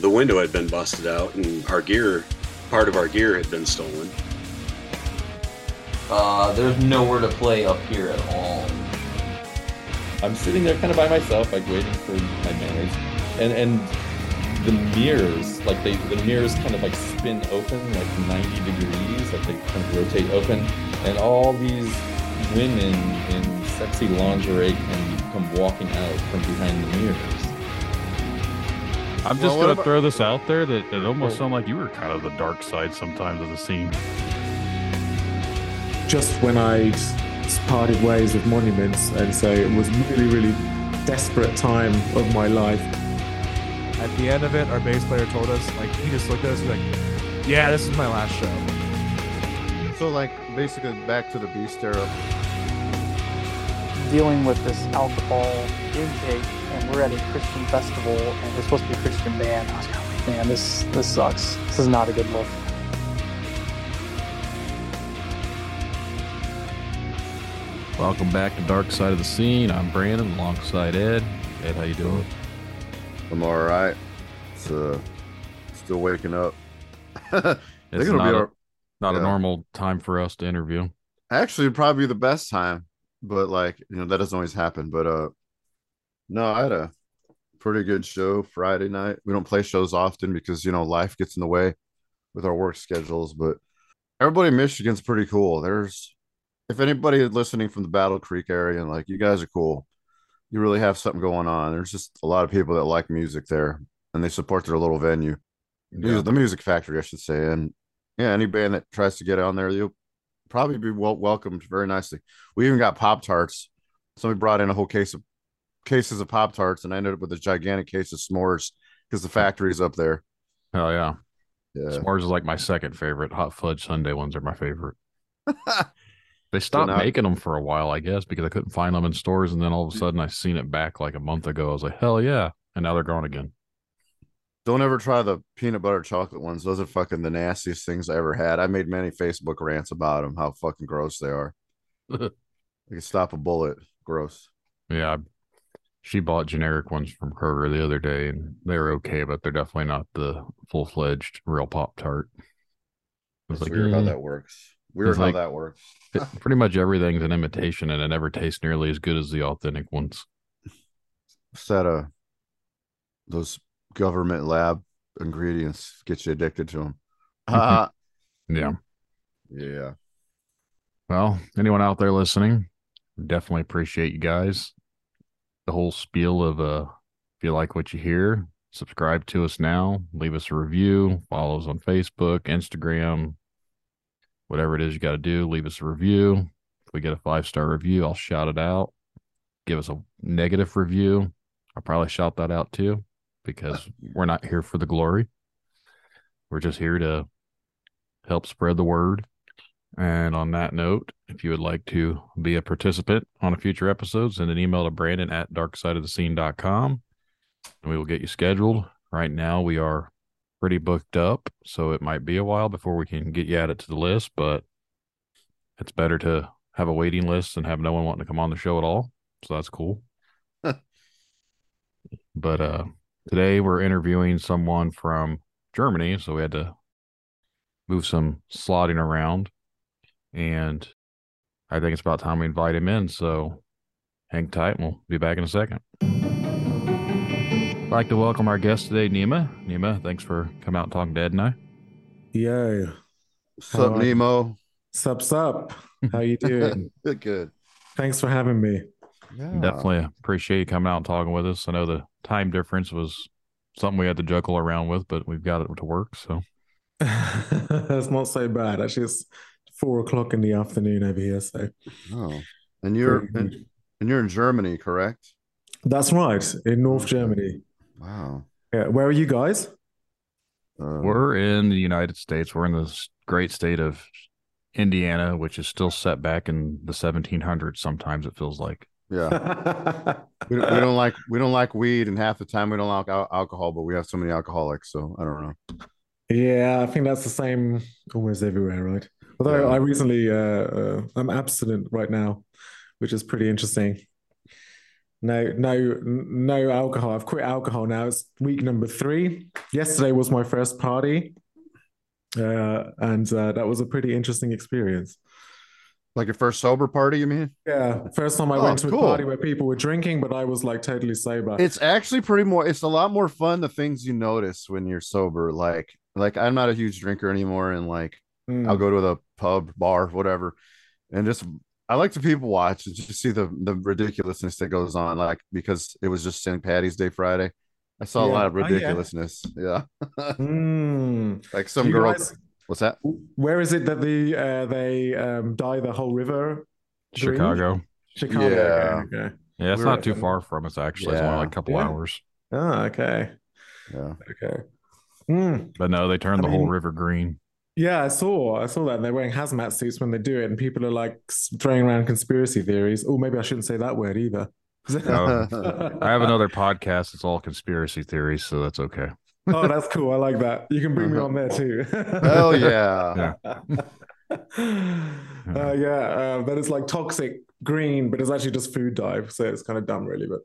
the window had been busted out and our gear, part of our gear had been stolen. Uh, there's nowhere to play up here at all. I'm sitting there kind of by myself, like waiting for my manners, and and the mirrors, like they the mirrors kind of like spin open like 90 degrees, like they kind of rotate open, and all these women in sexy lingerie can come walking out from behind the mirrors. I'm just Well, gonna about- throw this out there that it almost sounded like you were kind of the dark side sometimes of the scene. just when I'd parted ways with Monuments, and so it was really, really desperate time of my life. At the end of it, our bass player told us, like, he just looked at us like, yeah, this is my last show. So like basically back to the beast era. dealing with this alcohol intake, and we're at a Christian festival, and we're supposed to be a Christian band. I was kind of like, man, this this sucks. This is not a good look. Welcome back to Dark Side of the Scene. I'm Brandon alongside Ed. Ed, how you doing? I'm all right. It's uh, still waking up. It's gonna not, be a, our, not a normal time for us to interview. actually probably the best time, but like you know that doesn't always happen. But uh, no, I had a pretty good show Friday night. We don't play shows often because you know life gets in the way with our work schedules. But everybody in Michigan's pretty cool. There's if anybody listening from the Battle Creek area, and like you guys are cool. You really have something going on. There's just a lot of people that like music there, and they support their little venue. Yeah. the music factory, I should say. And yeah, any band that tries to get on there, you'll probably be well welcomed very nicely. We even got Pop Tarts. Somebody brought in a whole case of cases of Pop Tarts, and I ended up with a gigantic case of s'mores because the factory's up there. Hell yeah. Yeah. S'mores is like my second favorite. Hot fudge Sundae ones are my favorite. They stopped now- making them for a while, I guess, because I couldn't find them in stores. And then all of a mm. sudden I seen it back like a month ago. I was like, hell yeah. And now they're gone again. Don't ever try the peanut butter chocolate ones. Those are fucking the nastiest things I ever had. I made many Facebook rants about them, how fucking gross they are. they can stop a bullet. Gross. Yeah. She bought generic ones from Kroger the other day and they were okay, but they're definitely not the full fledged real Pop Tart. It's like, weird how mm. that works. Weird It's how like- that works. It- pretty much everything's an imitation and it never tastes nearly as good as the authentic ones. Set of those government lab ingredients get you addicted to them. Uh, Yeah. yeah. Well, anyone out there listening, definitely appreciate you guys. The whole spiel of uh if you like what you hear, subscribe to us now, leave us a review, follow us on Facebook, Instagram, whatever it is you got to do, leave us a review. If we get a five star review, I'll shout it out. Give us a negative review. I'll probably shout that out too because we're not here for the glory. We're just here to help spread the word. And on that note, if you would like to be a participant on a future episode, send an email to Brandon at darksideofthescene.com and we will get you scheduled. Right now, we are pretty booked up, so it might be a while before we can get you added to the list, but it's better to have a waiting list and have no one wanting to come on the show at all. So that's cool. but uh today we're interviewing someone from Germany, so we had to move some slotting around and I think it's about time we invite him in. So hang tight and we'll be back in a second. I'd like to welcome our guest today, Neema. Neema, thanks for coming out and talking to Ed and I. Yo, What's up, How are you? Nemo? sup, sup? How you doing? Good, good. Thanks for having me. Yeah. Definitely appreciate you coming out and talking with us. I know the time difference was something we had to juggle around with, but we've got it to work. So that's not so bad. Actually, it's four o'clock in the afternoon over here. So Oh. And you're Pretty and, and you're in Germany, correct? that's right, in North Germany. Wow. Yeah, where are you guys? Uh, we're in the United States. We're in this great state of Indiana, which is still set back in the 1700s. Sometimes it feels like. yeah. We don't, we don't like we don't like weed, and half the time we don't like al- alcohol, but we have so many alcoholics, so I don't know. Yeah, I think that's the same almost everywhere, right? Although Yeah. I recently, uh, uh, I'm abstinent right now, which is pretty interesting. no, no, no alcohol. I've quit alcohol now. It's week number three. Yesterday was my first party, uh, and uh, that was a pretty interesting experience. Like your first sober party, you mean? Yeah, first time I Oh, went to a party where people were drinking, but I was like totally sober. It's actually pretty more. It's a lot more fun. The things you notice when you're sober, like like I'm not a huge drinker anymore, and like Mm. I'll go to the pub, bar, whatever, and just I like to people watch and just see the the ridiculousness that goes on. Like because it was just St. Patty's Day Friday, I saw a lot of Oh, yeah. ridiculousness. yeah, Mm. like some You girl. guys- What's that? where is it that the uh, they um, dye the whole river? green? Chicago. Chicago. Yeah. Okay. okay. Yeah, it's We not were- too far from us actually. It's only like a couple Yeah. hours. Oh, okay. Yeah, Okay. Mm. But no, they turned I the whole river green. Yeah, I saw. I saw that. and They're wearing hazmat suits when they do it, and people are like throwing around conspiracy theories. Oh, maybe I shouldn't say that word either. Oh, I have another podcast. It's all conspiracy theories, so that's okay. oh, that's cool. I like that. You can bring me on there too. hell yeah. uh, yeah, uh, that is like toxic green, but it's actually just food dye, so it's kind of dumb, really. But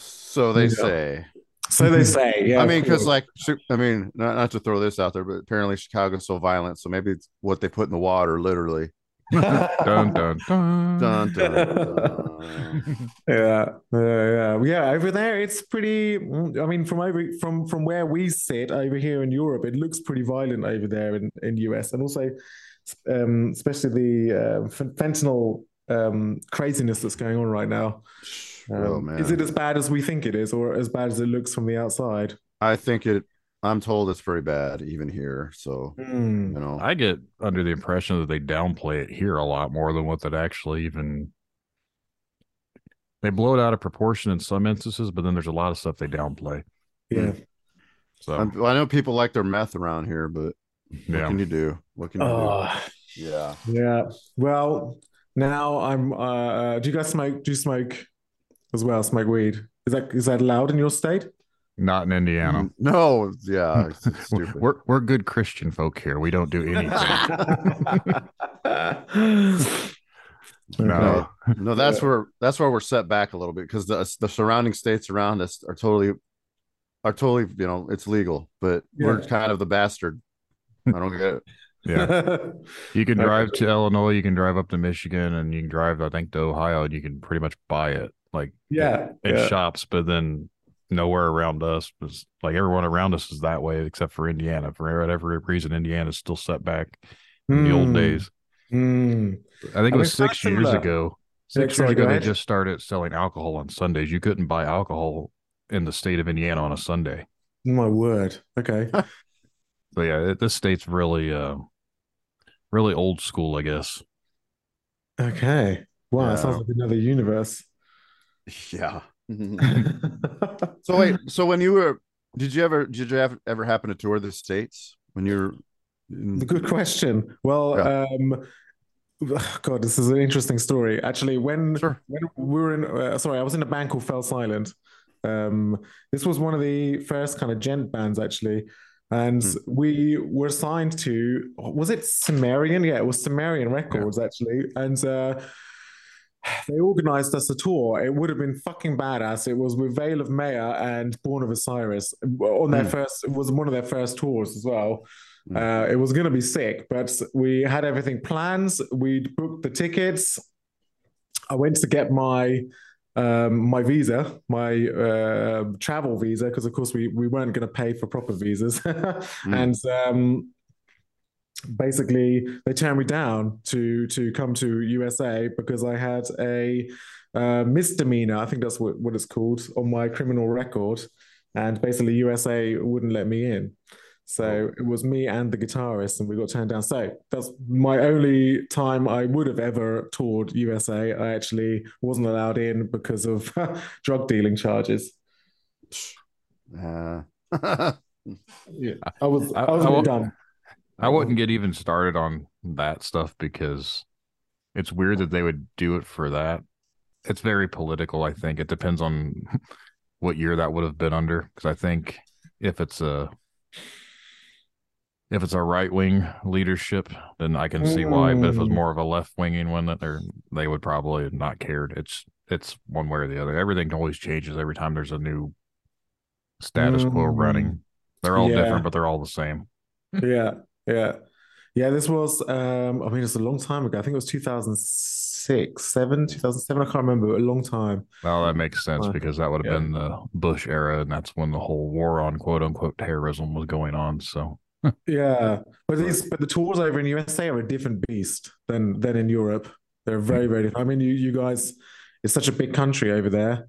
So they Yeah. say. So they say. Yeah, I mean, because like, I mean, not, not to throw this out there, but apparently Chicago's so violent, so maybe it's what they put in the water, literally. Dun dun dun. Dun, dun, dun. Yeah, yeah, yeah, yeah. Over there, it's pretty. I mean, from over from from where we sit over here in Europe, it looks pretty violent over there in in US, and also, um, especially the uh, fentanyl um, craziness that's going on right now. Um, oh man, Is it as bad as we think it is, or as bad as it looks from the outside? I think it. I'm told it's very bad even here. So Hmm. you know, I get under the impression that they downplay it here a lot more than what that actually even. They blow it out of proportion in some instances, but then there's a lot of stuff they downplay. Yeah. So I'm- I know people like their meth around here, but what yeah, can you do? What can you Oh, do? Yeah. yeah. Well, now I'm. Uh, uh, do you guys smoke? Do you smoke as well? Smoke weed? Is that is that allowed in your state? not in Indiana. Mm, No, yeah, it's, it's stupid. We're we're good Christian folk here. We don't do anything. no, no, that's where that's where we're set back a little bit because the the surrounding states around us are totally are totally you know it's legal, but we're kind of the bastard. I don't get it. yeah. You can drive to Illinois, you can drive up to Michigan, and you can drive, I think, to Ohio, and you can pretty much buy it like yeah. in yeah. shops. But then nowhere around us was like everyone around us is that way except for Indiana. For whatever reason, Indiana's still set back in the old Mm, days. mm. I think it was six years similar. ago. Yeah, Six years go ago, they just started selling alcohol on Sundays. You couldn't buy alcohol in the state of Indiana on a Sunday. My word. Okay. So yeah, it, this state's really, uh, really old school, I guess. Okay. Wow, Yeah. that sounds like another universe. Yeah. so wait, so when you were, did you ever did you ever, ever happen to tour the states when you're? in- Good question. Well, Yeah. um, God, this is an interesting story. Actually, when Sure. when we were in, uh, sorry, I was in a band called FellSilent. Um, this was one of the first kind of djent bands, actually, and Hmm. we were signed to, was it Sumerian? Yeah, it was Sumerian Records, actually, and uh, they organized us a tour. It would have been fucking badass. It was with Veil of Maya and Born of Osiris on their Hmm. first. It was one of their first tours as well. Hmm. Uh, it was going to be sick, but we had everything planned. We'd booked the tickets. I went to get my um, my visa, my uh, travel visa, because of course we we weren't going to pay for proper visas, and um, basically they turned me down to to come to USA because I had a uh, misdemeanor. I think that's what, what it's called on my criminal record, and basically USA wouldn't let me in. So it was me and the guitarist, and we got turned down. So that's my only time I would have ever toured USA. I actually wasn't allowed in because of drug dealing charges. Uh, Yeah, I was I- I, was I a wa- bit dumb. I wouldn't get even started on that stuff because it's weird that they would do it for that. It's very political, I think. It depends on what year that would have been under. Because I think if it's a if it's a right wing leadership, then I can see why. But if it was Mm. more of a left winging one, that they're they would probably not cared. It's it's one way or the other. Everything always changes every time there's a new status quo Mm. running. They're all Yeah. different, but they're all the same. yeah, yeah, yeah. This was, um, I mean, it's a long time ago. I think it was 2006, seven, 2007. I can't remember. A long time. Well, that makes sense because that would have Yeah. been the Bush era, and that's when the whole war on quote unquote terrorism was going on. So Yeah, but these, but the tours over in USA are a different beast than than in Europe. They're very, very different. I mean, you you guys, it's such a big country over there,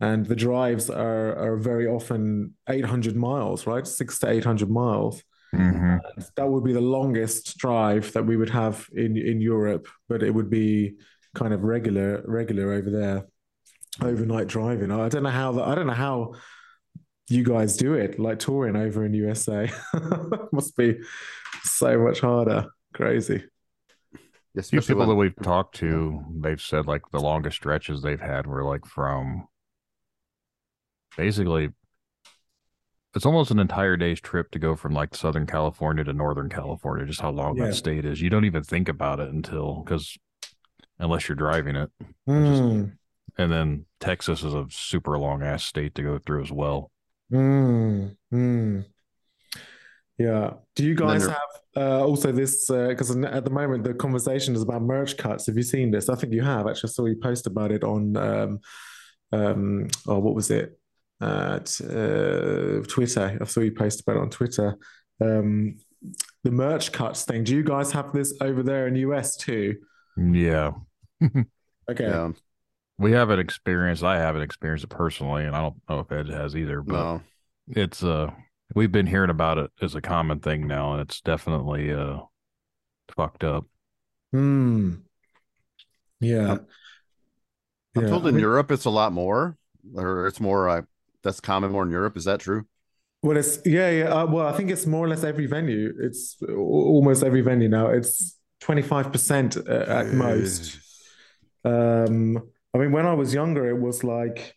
and the drives are are very often 800 miles, right? Six to 800 miles. Mhm. That would be the longest drive that we would have in in Europe, but it would be kind of regular regular over there, overnight driving. I don't know how that. I don't know how you guys do it, like touring over in USA. Must be so much harder. Crazy. few Especially people that we've talked to, they've said like the longest stretches they've had were like from basically it's almost an entire day's trip to go from like Southern California to Northern California, just how long Yeah. that state is. You don't even think about it until because unless you're driving it. Mm, And then Texas is a super long ass state to go through as well. mm, mm. Yeah. Do you guys have uh, also this? Because at the moment the conversation is about merch cuts. Have you seen this? I think you have. Actually, I saw you post about it on. Um, um, oh, what was it? Uh, t- uh, Twitter. I saw you post about it on Twitter. Um, the merch cuts thing. Do you guys have this over there in US too? Yeah. Okay. yeah, We haven't experienced I haven't experienced it personally, and I don't know if Ed has either, but no, it's uh we've been hearing about it as a common thing now and it's definitely uh fucked up Hmm. Yeah. I'm- I'm Yeah, told I in mean- Europe it's a lot more, or it's more. Uh, that's common more in Europe. Is that true? Well, it's yeah, yeah. Uh, well, I think it's more or less every venue. It's almost every venue now. It's 25% uh, at most. Um, I mean, when I was younger, it was like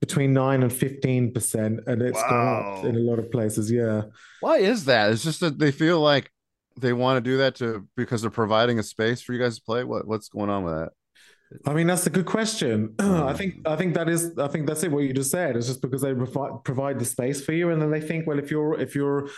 between 9 and 15%, and it's gone up in a lot of places. Yeah. Why is that? It's just that they feel like they want to do that to because they're providing a space for you guys to play. What what's going on with that? I mean, that's a good question. I Mm. think I think that is I think that's it. What you just said. It's just because they provide provide the space for you, and then they think, well, if you're if you're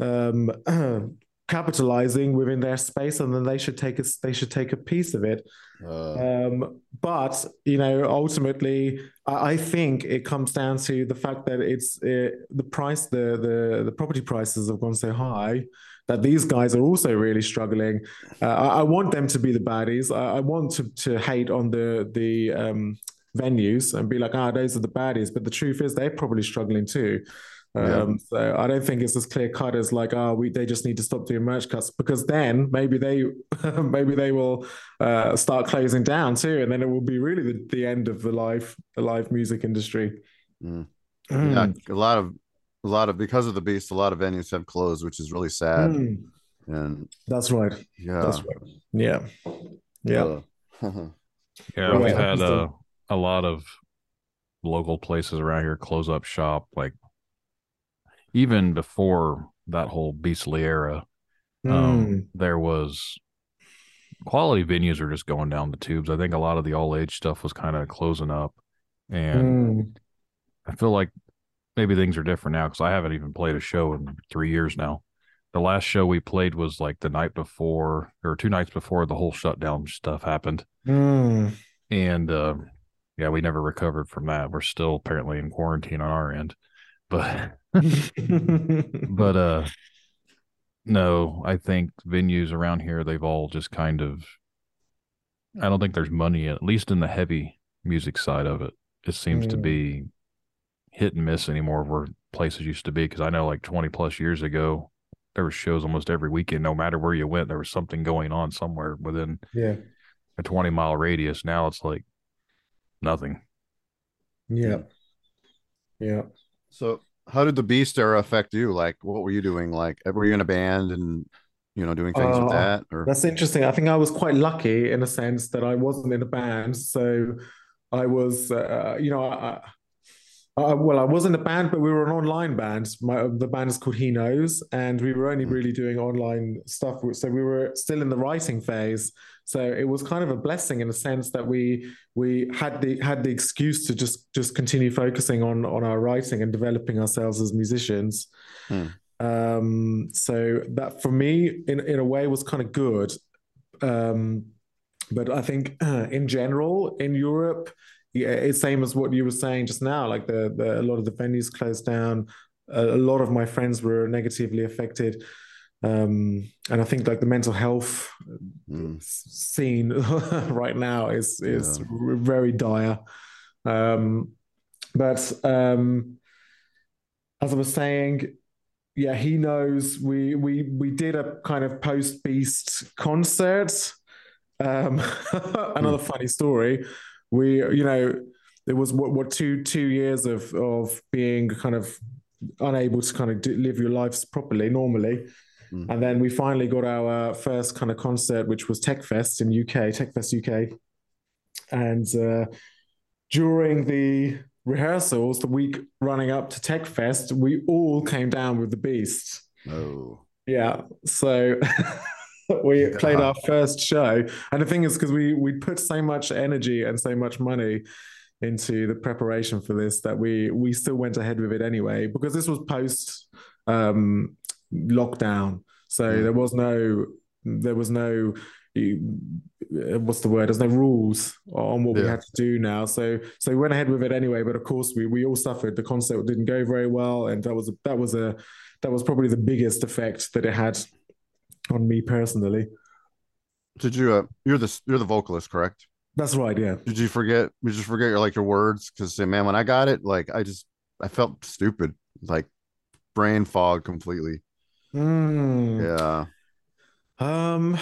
um, capitalizing within their space, and then they should take a they should take a piece of it. Uh, Um, but you know, ultimately, I, I think it comes down to the fact that it's uh, the price, the the the property prices have gone so high that these guys are also really struggling. Uh, I, I want them to be the baddies. I, I want to to hate on the the um, venues and be like, ah, those are the baddies. But the truth is, they're probably struggling too. Yeah. Um, so I don't think it's as clear cut as like, oh, we they just need to stop doing merch cuts because then maybe they maybe they will uh, start closing down too, and then it will be really the, the end of the live the live music industry. Mm. Mm. yeah, a lot of a lot of because of the beast, a lot of venues have closed, which is really sad. Mm. And That's right. yeah, That's right. Yeah. Yeah. uh, yeah we've had So- uh, a lot of local places around here close up shop like even before that whole beastly era um, Mm. there was quality venues are just going down the tubes i think a lot of the all age stuff was kind of closing up and Mm. I feel like maybe things are different now because I haven't even played a show in three years now. The last show we played was like the night before or two nights before the whole shutdown stuff happened. Mm. And uh, yeah, we never recovered from that. We're still apparently in quarantine on our end. But but uh no, I think venues around here they've all just kind of I don't think there's money at least in the heavy music side of it. It seems to Mm. be hit and miss anymore where places used to be because I know like 20 plus years ago there were shows almost every weekend no matter where you went there was something going on somewhere within yeah. a 20 mile radius now it's like nothing Yeah. Yeah. so how did the beast era affect you? Like, what were you doing? Like, were you in a band and you know doing things Oh, with that? Or That's interesting. I think I was quite lucky in a sense that I wasn't in a band, so I was, uh, you know, I, Uh, well, I wasn't a band, but we were an online band. My the band is called He Knows, and we were only Hmm. really doing online stuff. So we were still in the writing phase. So it was kind of a blessing in a sense that we we had the had the excuse to just just continue focusing on on our writing and developing ourselves as musicians. Hmm. Um, so that for me, in in a way, was kind of good. Um, but I think in general in Europe, yeah, it's same as what you were saying just now. Like the, the a lot of the venues closed down. A, a lot of my friends were negatively affected, um, and I think like the mental health Mm. scene right now is is Yeah. very dire. Um, but um, as I was saying, yeah, he knows. We we we did a kind of post Beast concert. Um, another funny story. We, you know, there was what, what two two years of of being kind of unable to kind of do, live your lives properly normally. Mm. And then we finally got our first kind of concert, which was TechFest in UK, TechFest UK. And uh, during the rehearsals, the week running up to TechFest, we all came down with the beast. Oh. Yeah. So we Yeah. played our first show. And the thing is, because we we put so much energy and so much money into the preparation for this that we we still went ahead with it anyway, because this was post um lockdown. So Mm. there was no there was no what's the word? There's no rules on what we had to do now. So so we went ahead with it anyway. But of course, we we all suffered. The concert didn't go very well, and that was a, that was a that was probably the biggest effect that it had on me personally. Did you? Uh, you're the you're the vocalist, correct? That's right. Yeah. Did you forget? Did you forget your like your words? Because man, when I got it, like I just I felt stupid, like brain fog completely. Mm. Yeah. Um,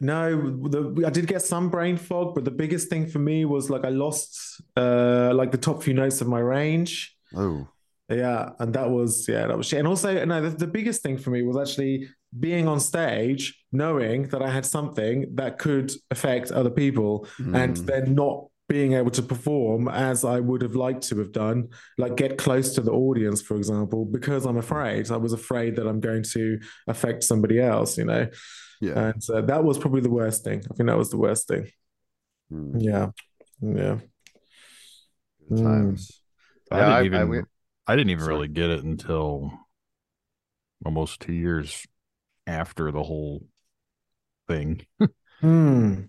no, the, I did get some brain fog, but the biggest thing for me was like I lost uh like the top few notes of my range. Oh. Yeah, and that was yeah, that was shit. And also, no, the, the biggest thing for me was actually being on stage, knowing that I had something that could affect other people, and Mm. then not being able to perform as I would have liked to have done, like get close to the audience, for example, because I'm afraid. I was afraid that I'm going to affect somebody else, you know. Yeah. And uh, that was probably the worst thing. I think that was the worst thing. Mm. Yeah, yeah. Good Mm. times. I Yeah, didn't I- even I I, didn't even Sorry. really get it until almost two years after the whole thing. Hmm.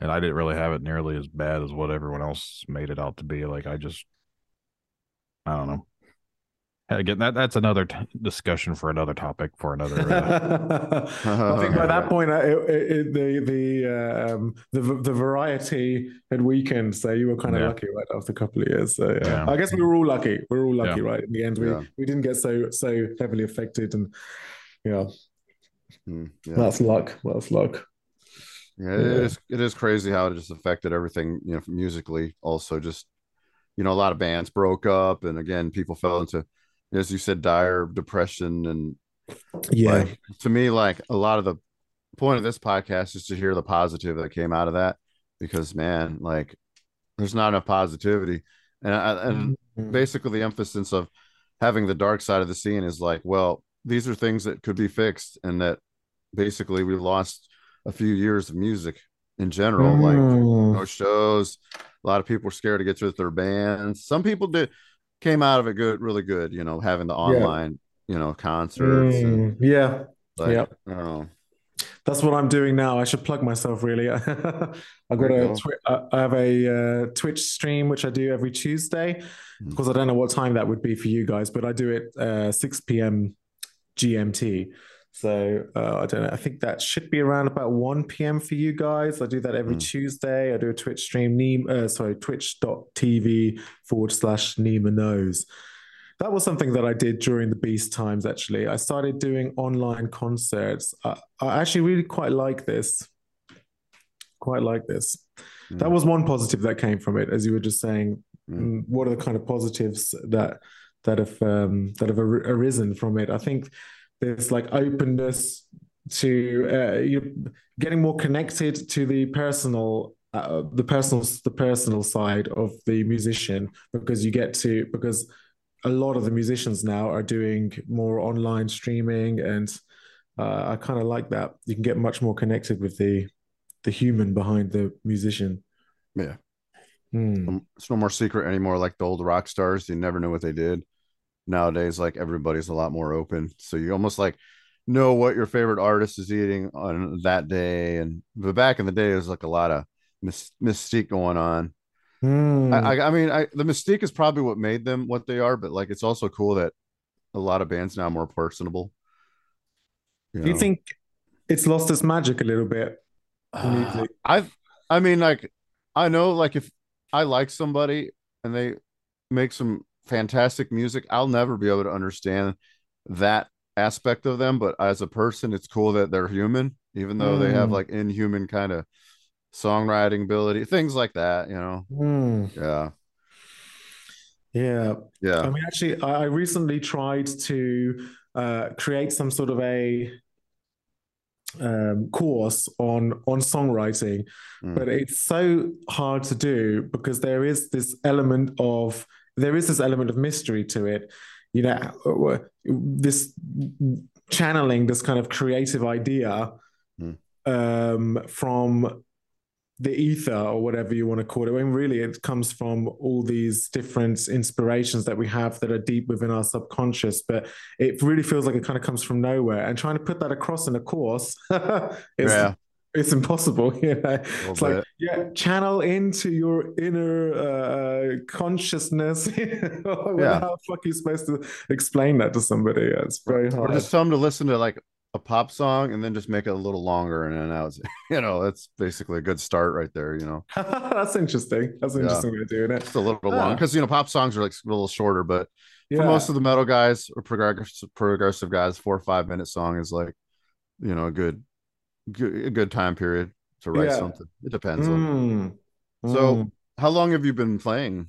and I didn't really have it nearly as bad as what everyone else made it out to be. Like I just, I don't know. Again, that that's another t- discussion for another topic for another. Uh, I think by that point, uh, it, it, it, the the um, the the variety had weakened, so you were kind of Yeah. lucky right after a couple of years. So yeah. Yeah. I guess we were all lucky. We were all lucky, Yeah. right? In the end, we Yeah. we didn't get so so heavily affected, and yeah, Mm, yeah. that's luck. That's luck. Yeah, it Yeah. is. It is crazy how it just affected everything. You know, musically. Also, just you know, a lot of bands broke up, and again, people fell into, as you said, dire depression. And Yeah, like, to me, like a lot of the point of this podcast is to hear the positive that came out of that, because man, like, there's not enough positivity, and I, and Mhm. basically the emphasis of having the dark side of the scene is like, well, these are things that could be fixed, and that basically we lost a few years of music in general, like Mm. no shows. A lot of people were scared to get with their bands. Some people did came out of it good, really good. You know, having the online, you know, concerts and Mm. yeah. like, Yep. I don't know. That's what I'm doing now. I should plug myself really. I've got a twi- I I have a uh, Twitch stream which I do every Tuesday. Mm. Of course, I don't know what time that would be for you guys, but I do it uh, 6 p.m. GMT. So uh, I don't know. I think that should be around about 1 p.m. for you guys. I do that every Mm. Tuesday. I do a Twitch stream, Neem, uh, sorry, twitch.tv forward slash Neema knows. That was something that I did during the Beast times, actually. I started doing online concerts. I, I actually really quite like this. Quite like this. That Mm. was one positive that came from it, as you were just saying. Mm. Mm, What are the kind of positives that that have um, that have ar- arisen from it? I think there's like openness to uh, you getting more connected to the personal uh, the personal the personal side of the musician because you get to because a lot of the musicians now are doing more online streaming and uh, I kind of like that you can get much more connected with the the human behind the musician Yeah. Um, It's no more secret anymore. Like the old rock stars, you never knew what they did. Nowadays, like everybody's a lot more open, so you almost like know what your favorite artist is eating on that day. And but back in the day, there's like a lot of mys- mystique going on. Hmm. I, I, I mean, I, the mystique is probably what made them what they are, but like it's also cool that a lot of bands now more personable. do you know? think it's lost its magic a little bit Uh. I've, I mean, like, I know, like, if I like somebody and they make some fantastic music, I'll never be able to understand that aspect of them. But as a person, it's cool that they're human, even though they have Mm. like inhuman kind of songwriting ability, things like that, you know? Hmm. Yeah. yeah Yeah. I mean, actually, I I recently tried to uh, create some sort of a um, course on on songwriting, Mm. but it's so hard to do because there is this element of there is this element of mystery to it. You know, uh, this channeling this kind of creative idea Mm. um, from the ether or whatever you want to call it. When really it comes from all these different inspirations that we have that are deep within our subconscious, but it really feels like it kind of comes from nowhere. And trying to put that across in a course is Yeah. It's impossible. You know, it's like bit. yeah, channel into your inner uh, consciousness. Yeah. How the fuck are you supposed to explain that to somebody? It's very hard Or just tell them to listen to like a pop song and then just make it a little longer. And then that was, you know, that's basically a good start right there, you know? That's interesting. That's an Yeah. interesting way of doing it. Just a little long Ah. because, you know, pop songs are like a little shorter, but Yeah. for most of the metal guys or progressive progressive guys, four or five minute song is like, you know, a good, good a good time period to write Yeah. something. It depends on. Mm. So, Mm. how long have you been playing,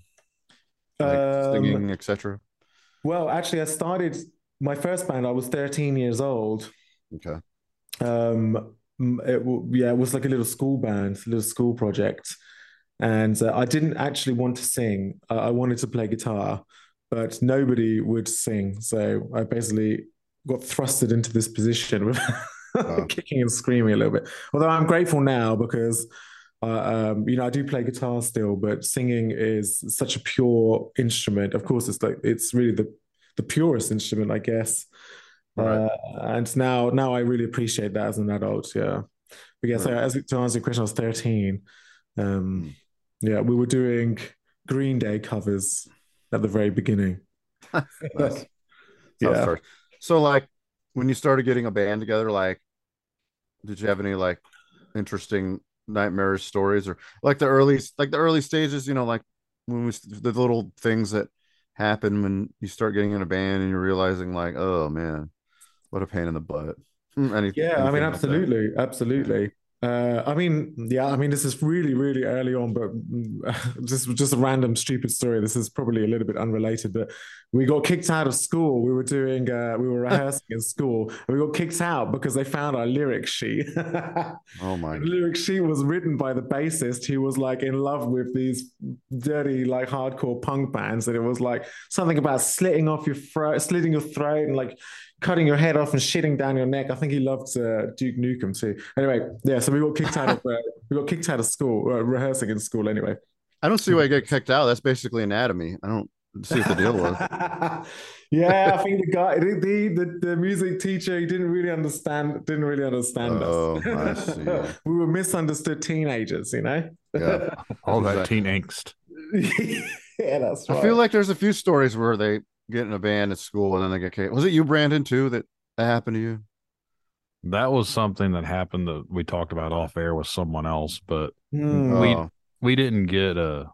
like Um, singing, etc.? well, actually, I started my first band. I was 13 years old. Okay, Um, mm, it, yeah, it was like a little school band, a little school project, and uh, I didn't actually want to sing. Uh, I wanted to play guitar, but nobody would sing. So I basically got thrusted into this position with Wow. kicking and screaming a little bit. Although I'm grateful now because. Uh, um, you know, I do play guitar still, but singing is such a pure instrument. Of course, it's like it's really the the purest instrument, I guess. Right. Uh, and now, now I really appreciate that as an adult. Yeah, but yeah. So as to answer your question, I was thirteen. Um, yeah, we were doing Green Day covers at the very beginning. Nice. Yeah. So, like, when you started getting a band together, like, did you have any like interesting nightmarish stories or like the early, like the early stages? You know, like when we the little things that happen when you start getting in a band and you're realizing, like, oh man, what a pain in the butt. Hmm, Any, Yeah, I mean, anything like that? absolutely, absolutely. Uh, I mean, yeah, I mean, this is really, really early on, but this was just a random, stupid story. This is probably a little bit unrelated, but we got kicked out of school. We were doing, uh, we were rehearsing in school, and we got kicked out because they found our lyric sheet. Oh my, The lyric sheet was written by the bassist who was like in love with these dirty, like hardcore punk bands. And it was like something about slitting off your throat, slitting your throat, and like cutting your head off and shitting down your neck. I think he loved uh, Duke Nukem too. Anyway, yeah, so we got kicked out of uh, we got kicked out of school, uh, rehearsing in school. Anyway, I don't see why you get kicked out. That's basically anatomy. I don't see what the deal was. yeah, I think the guy, the, the the music teacher, he didn't really understand, didn't really understand Oh, us. I see. we were misunderstood teenagers, you know. Yeah. All that teen angst. yeah, that's right. I feel like there's a few stories where they get in a band at school and then they get kicked. Was it you, Brandon, too, that that happened to you? That was something that happened that we talked about off air with someone else, but Hmm. We- Oh, we didn't get a.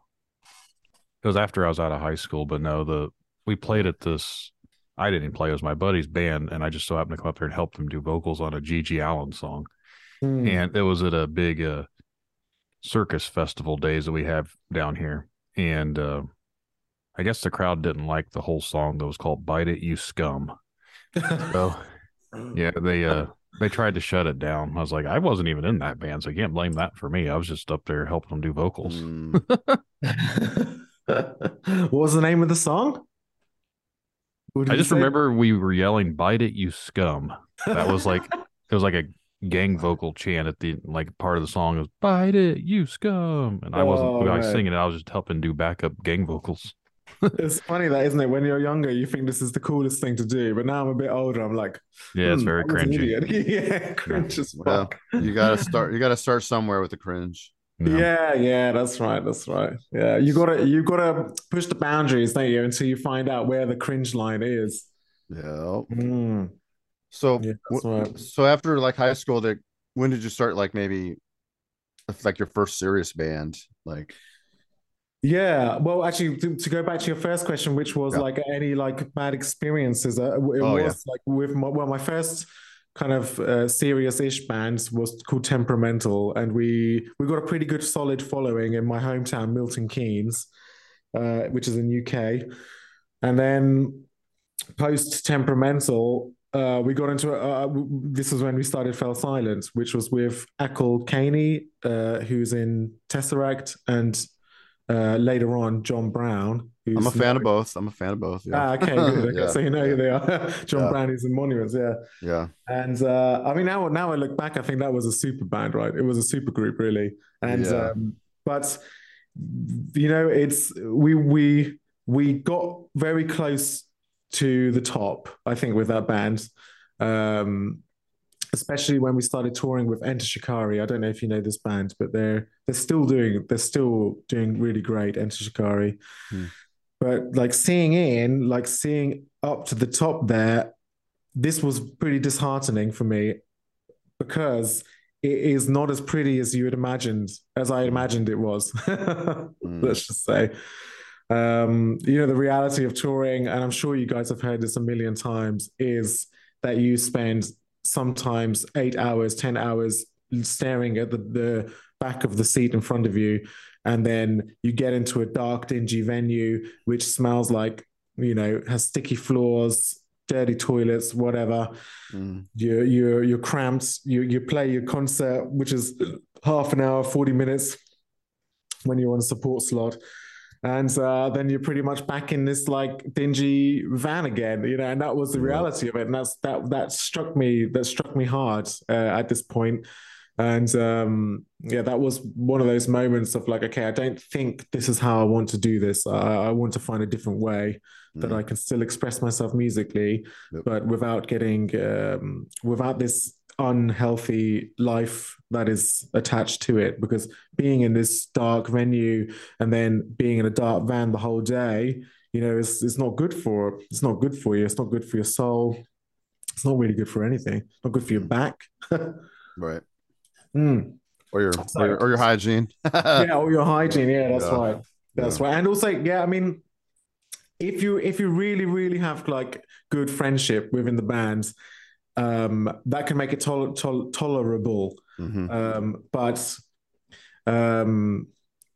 It was after I was out of high school, but no, the we played at this. I didn't play; it was my buddy's band, and I just so happened to come up there and help them do vocals on a G.G. Allin song. Hmm. and it was at a big uh, circus festival days that we have down here and uh, i guess the crowd didn't like the whole song that was called bite it you scum so yeah they uh they tried to shut it down. I was like, I wasn't even in that band, so you can't blame that for me. I was just up there helping them do vocals. Mm, what was the name of the song? I just say? remember we were yelling, "Bite it, you scum!" That was like it was like a gang vocal chant at the like part of the song was "Bite it, you scum," and I wasn't Oh, I was man. singing it. I was just helping do backup gang vocals. It's funny that, isn't it? When you're younger, you think this is the coolest thing to do, but now I'm a bit older. I'm like, Yeah, it's "Hmm, very I was an cringy. yeah, cringe as well, fuck. you gotta start. You gotta start somewhere with the cringe. you know? Yeah, yeah, that's right, that's right. Yeah, you gotta you gotta push the boundaries, don't you, until you find out where the cringe line is. Yeah. Mm, So, yeah, that's wh- right. so after like high school, that when did you start like maybe like your first serious band? Like, Yeah, well, actually, to, to go back to your first question, which was Yeah. like any like bad experiences, uh, it Oh, yeah. was like with my, well, my first kind of uh, serious-ish band was called Temperamental, and we we got a pretty good solid following in my hometown, Milton Keynes, uh, which is in UK, and then post Temperamental. Uh, we got into uh, this is when we started FellSilent, which was with Acle Kahney, uh, who's in Tesseract, and uh, later on John Browne. Who's I'm a fan of both. I'm a fan of both. Yeah. Ah, okay, good. Okay, Yeah, so you know who they are. John Yeah. Browne is in Monuments, yeah. yeah. And uh, I mean, now now I look back, I think that was a super band, right? It was a super group, really. And Yeah. um, but you know, it's we we we got very close to the top, I think, with that band. Um, especially when we started touring with Enter Shikari. I don't know if you know this band, but they're they're still doing they're still doing really great. Enter Shikari, Hmm. but like seeing in, like seeing up to the top there, this was pretty disheartening for me because it is not as pretty as you had imagined, as I imagined it was. Mm. Let's just say. Um, you know, the reality of touring, and I'm sure you guys have heard this a million times, is that you spend sometimes eight hours, 10 hours staring at the, the back of the seat in front of you. And then you get into a dark, dingy venue, which smells like, you know, has sticky floors, dirty toilets, whatever. Mm. You're, you're, you're cramped. You, you play your concert, which is half an hour, 40 minutes when you're on a support slot and uh, then you're pretty much back in this like dingy van again, you know. And that was the reality of it, and that's that that struck me that struck me hard uh, at this point. And um, yeah, that was one of those moments of like, okay, I don't think this is how I want to do this. I, I want to find a different way that Mm. I can still express myself musically, Yep. but without getting um, without this unhealthy life that is attached to it. Because being in this dark venue and then being in a dark van the whole day, you know, it's it's not good for it's not good for you. It's not good for your soul. It's not really good for anything. Not good for your back. Right. Mm. Or your, or your or your hygiene. yeah, or your hygiene. Yeah, that's Yeah. right. That's Yeah. right. And also, yeah, I mean, if you if you really really have like good friendship within the band, um, that can make it tol- tol- tolerable. Mhm. Um, but um,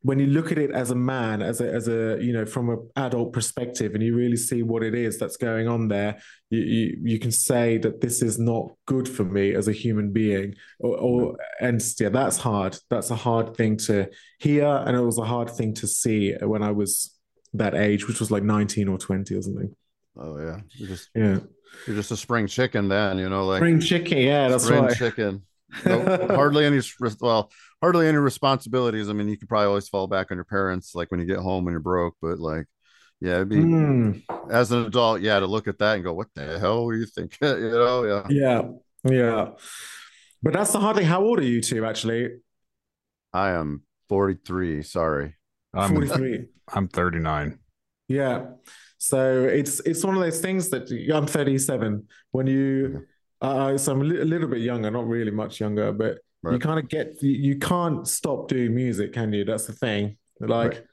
when you look at it as a man, as a as a you know from an adult perspective, and you really see what it is that's going on there, you you, you can say that this is not good for me as a human being. Or, or and yeah, that's hard. That's a hard thing to hear, and it was a hard thing to see when I was that age, which was like nineteen or twenty or something. Oh yeah. Just Yeah, you're just a spring chicken then, you know, like spring chicken. Yeah, that's spring right. chicken. No, hardly any well, hardly any responsibilities. I mean, you could probably always fall back on your parents, like when you get home and you're broke. But like, yeah, it'd be Mm. as an adult, yeah, to look at that and go, "What the hell were you thinking?" you know, yeah. Yeah, yeah. But that's the hard thing. How old are you two actually? I am 43. Sorry. I'm 43. I'm 39. Yeah. So it's it's one of those things that I'm 37. When you, uh, so I'm a, little bit younger, not really much younger, but you kind of get you, you can't stop doing music, can you? That's the thing. Like Right.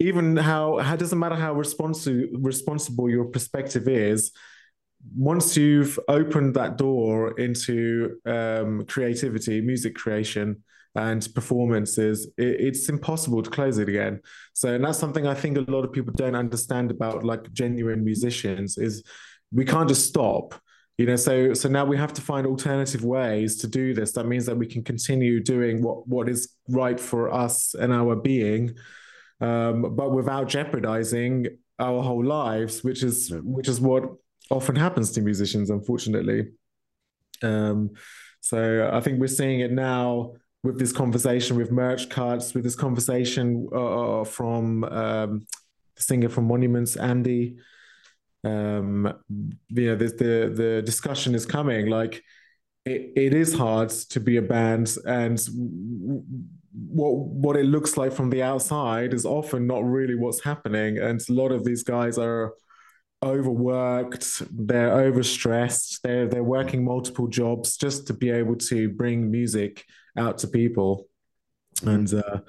even how how doesn't matter how responsible responsible your perspective is. Once you've opened that door into um, creativity, music creation, and performances, it, it's impossible to close it again. So, and that's something I think a lot of people don't understand about like genuine musicians is we can't just stop. you know so so now we have to find alternative ways to do this that means that we can continue doing what what is right for us and our being um, but without jeopardizing our whole lives which is which is what often happens to musicians unfortunately um, so i think we're seeing it now with this conversation with merch cuts with this conversation uh, from um, the singer from monuments andy. Um you know the the, the discussion is coming. Like it, it is hard to be a band and what what it looks like from the outside is often not really what's happening. And a lot of these guys are overworked they're overstressed they're they're working multiple jobs just to be able to bring music out to people and uh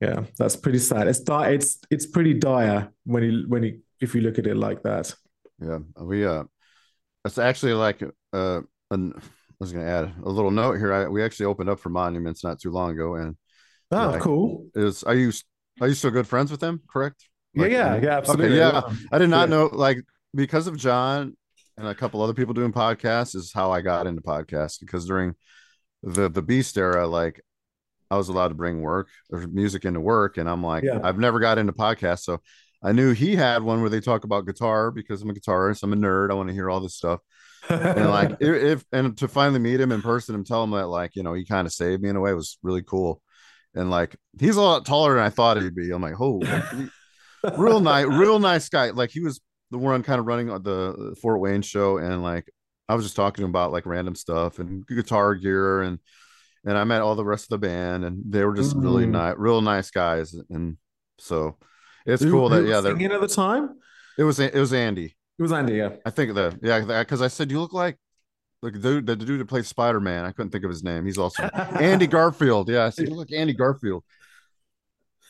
yeah that's pretty sad it's di- it's it's pretty dire when you when you if you look at it like that Yeah, we uh, it's actually like uh, an, I was gonna add a little note here. I, we actually opened up for Monuments not too long ago, and oh Yeah. cool is are you are you still good friends with them? Correct? yeah Like, yeah uh, yeah absolutely yeah. I did not know like because of John and a couple other people doing podcasts is how I got into podcasts because during the the Beast era, like I was allowed to bring work or music into work, and I'm like, Yeah. I've never got into podcasts, so I knew he had one where they talk about guitar because I'm a guitarist, I'm a nerd, I want to hear all this stuff, and like if, if and to finally meet him in person and tell him that like you know he kind of saved me in a way was really cool, and like he's a lot taller than I thought he'd be. I'm like, oh, real nice, real nice guy. Like he was the one kind of running the Fort Wayne show, and like I was just talking to him about like random stuff and guitar gear, and and I met all the rest of the band, and they were just really Mm. nice, real nice guys, and so it's Who- cool that yeah, they're, singing at the time it was it was Andy. it was Andy yeah I think the yeah because I said you look like like the dude the dude that plays Spider Man. I couldn't think of his name. He's also Andy Garfield. Yeah, I said you look like Andy Garfield.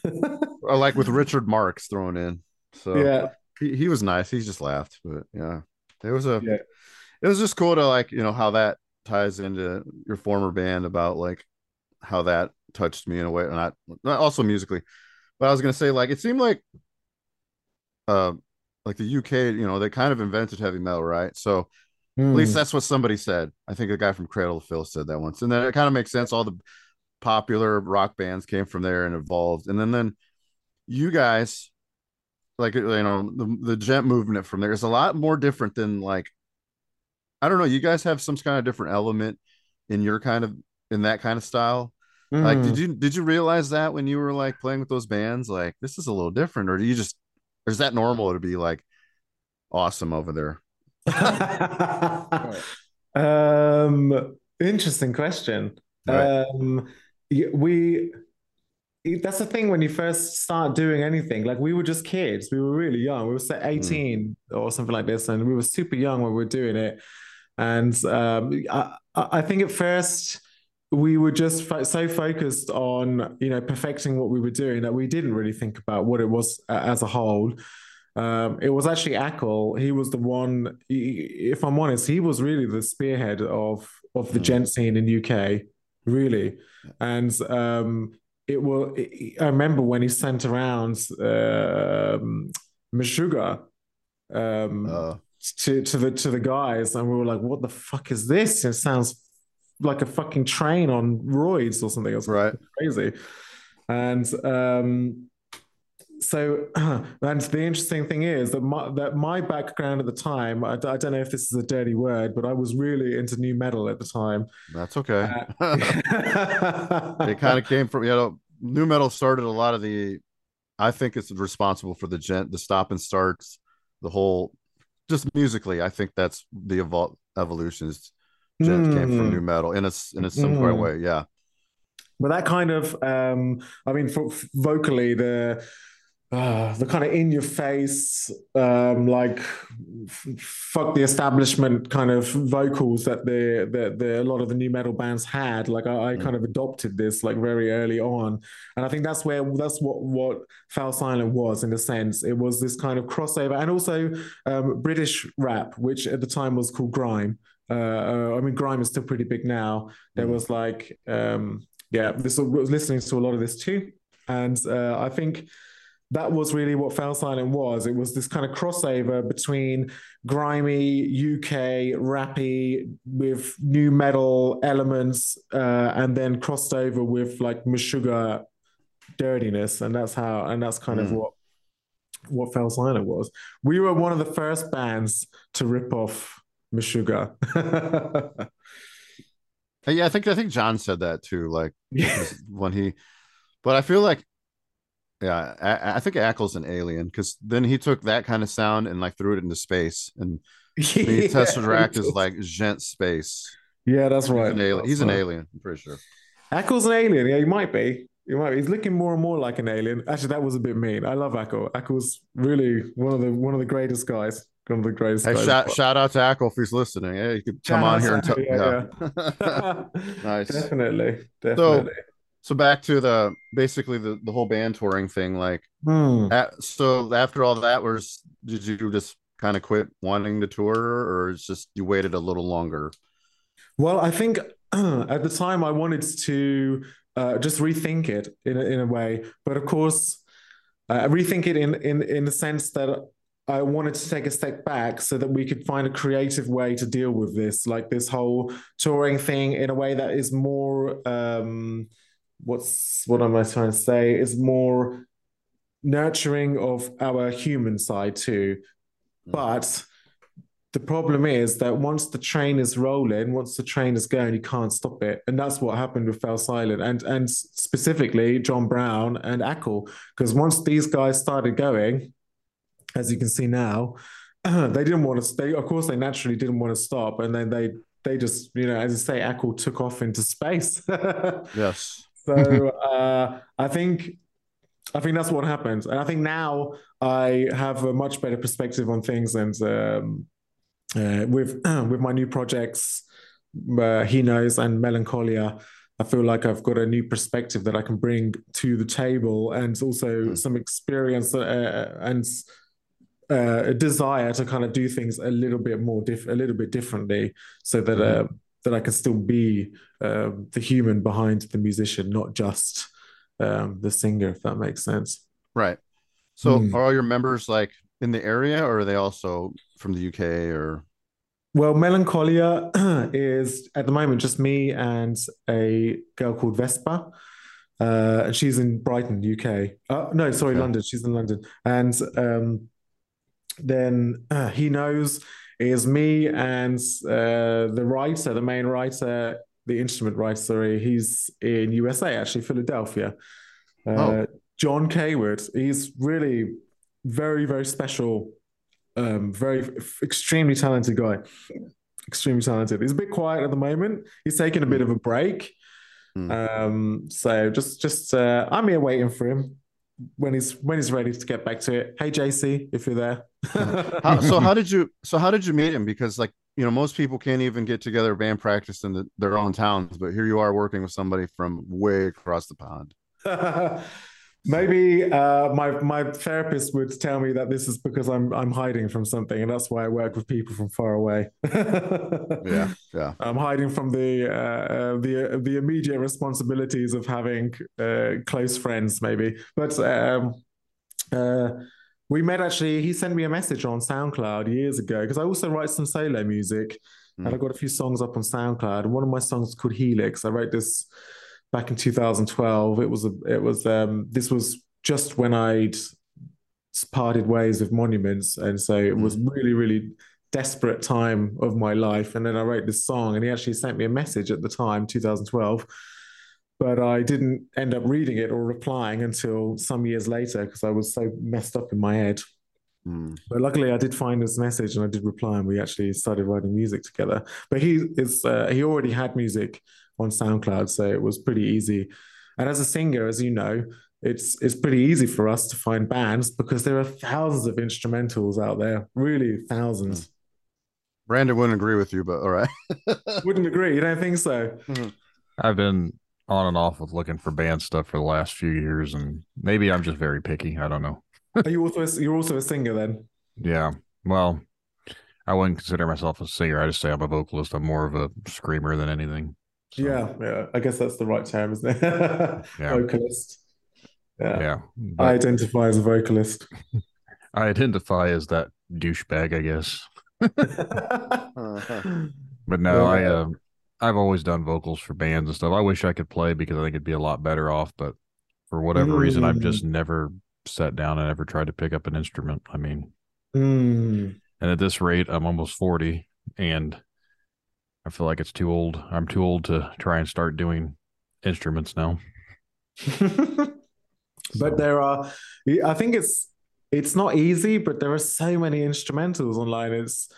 or like with Richard Marx thrown in. So yeah he, he was nice. He just laughed, but yeah, it was a Yeah. It was just cool to like you know how that ties into your former band about like how that touched me in a way, not not also musically, but I was gonna say like it seemed like uh like the UK, you know, they kind of invented heavy metal, right? So at Hmm. least that's what somebody said. I think a guy from Cradle of Filth said that once, and then it kind of makes sense. All the popular rock bands came from there and evolved, and then then you guys, like you know, the the djent movement from there is a lot more different than like I don't know. You guys have some kind of different element in your kind of in that kind of style. Like, Hmm. did you did you realize that when you were like playing with those bands? Like, this is a little different, or do you just or is that normal to be like awesome over there? um, interesting question. Right. Um, we that's the thing when you first start doing anything. Like we were just kids. We were really young. We were say 18 or something like this, and we were super young when we were doing it. And um, I, I think at first we were just fo- so focused on you know perfecting what we were doing that we didn't really think about what it was uh, as a whole. Um, it was actually Acle. He was the one. he- If I'm honest, he was really the spearhead of of the Mm. djent scene in UK, really. And um, it will. I remember when he sent around um, Meshuggah um, Uh, to to the to the guys, and we were like, "What the fuck is this? It sounds like a fucking train on roids or something. It right. crazy." And um, so, and the interesting thing is that my that my background at the time, I, I don't know if this is a dirty word, but I was really into nu metal at the time. That's okay. Uh, it kind of came from you know nu metal started a lot of the i think it's responsible for the djent the stop and starts the whole just musically i think that's the evol- evolution is djent came from Mm. nu metal in a in a similar Mm. way yeah But that kind of, um, I mean, for, vocally, the uh, the kind of in your face, um, like f- fuck the establishment kind of vocals that the, the the a lot of the nu metal bands had. Like I, I kind of adopted this like very early on, and I think that's where that's what what FellSilent was in a sense. It was this kind of crossover, and also um, British rap, which at the time was called grime. Uh, uh, I mean, grime is still pretty big now. There Mm. was like, um, yeah, this was listening to a lot of this too, and uh, I think that was really what FellSilent was. It was this kind of crossover between grimy UK rappy with nu metal elements, uh, and then crossed over with like Meshuggah dirtiness, and that's how, and that's kind of Mm. what what FellSilent was. We were one of the first bands to rip off Meshuggah. Yeah, I think I think John said that too. Like yeah. when he, but I feel like, yeah, I, I think Acle's an alien because then he took that kind of sound and like threw it into space, and the Tesseract is like djent space. yeah, that's He's right. an. That's He's an alien. I'm pretty sure. Acle's an alien. Yeah, he might be. He might be. He's looking more and more like an alien. Actually, that was a bit mean. I love Acle. Acle's really one of the one of the greatest guys. One of the greatest Hey, guys. shout, shout out to Acle if he's listening. Hey, you could come Shout on here and talk. Yeah. yeah, nice. Definitely. Definitely. So back to the basically the, the whole band touring thing. Like, Hmm. at, so after all that, was did you just kind of quit wanting to tour, or it's just you waited a little longer? Well, I think at the time I wanted to uh, just rethink it in a, in a way, but of course, uh, rethink it in in in the sense that I wanted to take a step back so that we could find a creative way to deal with this, like this whole touring thing, in a way that is more. Um, what's what am I trying to say? Is more nurturing of our human side too, mm. but the problem is that once the train is rolling, once the train is going, you can't stop it, and that's what happened with FellSilent, and and specifically John Browne and Acle, because once these guys started going, as you can see now, they didn't want to. They of course they naturally didn't want to stop, and then they they just you know as I say, Acle took off into space. Yes. So uh, I think I think that's what happened, and I think now I have a much better perspective on things, and um, uh, with with my new projects, uh, he knows and Melancholia. I feel like I've got a new perspective that I can bring to the table, and also some experience uh, and uh, a desire to kind of do things a little bit more diff- a little bit differently, so that uh, that I can still be um, the human behind the musician, not just um, the singer, if that makes sense. Right. So Hmm. are all your members like in the area, or are they also from the UK? Or Well, Melancholia is at the moment just me and a girl called Vespa. Uh, and she's in Brighton, UK. Uh, no, sorry, Okay. London. She's in London. And um, then uh, he knows is me and uh, the writer, the main writer, the instrument writer. Sorry, he's in USA, actually, Philadelphia. Uh, Oh. John Kaywood. He's really very, very special um, very extremely talented guy. Extremely talented. He's a bit quiet at the moment. He's taking a bit of a break. Hmm. Um, so just just uh, I'm here waiting for him when he's when he's ready to get back to it. Hey JC, if you're there. how, so how did you so how did you meet him? Because like you know most people can't even get together band practice in the, their own towns, but here you are working with somebody from way across the pond. Maybe uh, my my therapist would tell me that this is because I'm I'm hiding from something, and that's why I work with people from far away. Yeah, yeah. I'm hiding from the uh, uh, the the immediate responsibilities of having uh, close friends, maybe. But um, uh, we met actually. He sent me a message on SoundCloud years ago because I also write some solo music, and I got a few songs up on SoundCloud. One of my songs is called Helix. I wrote this back in 2012. It was a it was um this was just when I'd parted ways with Monuments, and so it was really really desperate time of my life. And then I wrote this song, and he actually sent me a message at the time, 2012. But I didn't end up reading it or replying until some years later because I was so messed up in my head. Hmm. But luckily, I did find his message and I did reply, and we actually started writing music together. But he is uh, he already had music on SoundCloud, so it was pretty easy. And as a singer, as you know, it's it's pretty easy for us to find bands because there are thousands of instrumentals out there, really thousands. Hmm. Brandon wouldn't agree with you, but all right. Wouldn't agree? You don't think so? Hmm. I've been on and off with looking for band stuff for the last few years, and maybe I'm just very picky. I don't know. Are you also a, you're also a singer then? Yeah. Well, I wouldn't consider myself a singer. I just say I'm a vocalist. I'm more of a screamer than anything. So, Yeah, yeah. I guess that's the right term, isn't it? Yeah. Vocalist. Yeah. Yeah. I identify as a vocalist. I identify as that douchebag, I guess. But no, I Yeah. uh, I've always done vocals for bands and stuff. I wish I could play because I think it'd be a lot better off, but for whatever reason, I've Mm. just never sat down and ever tried to pick up an instrument. I mean, Mm. and at this rate, I'm almost 40 and I feel like it's too old. I'm too old to try and start doing instruments now. but there are i think it's it's not easy but there are so many instrumentals online it's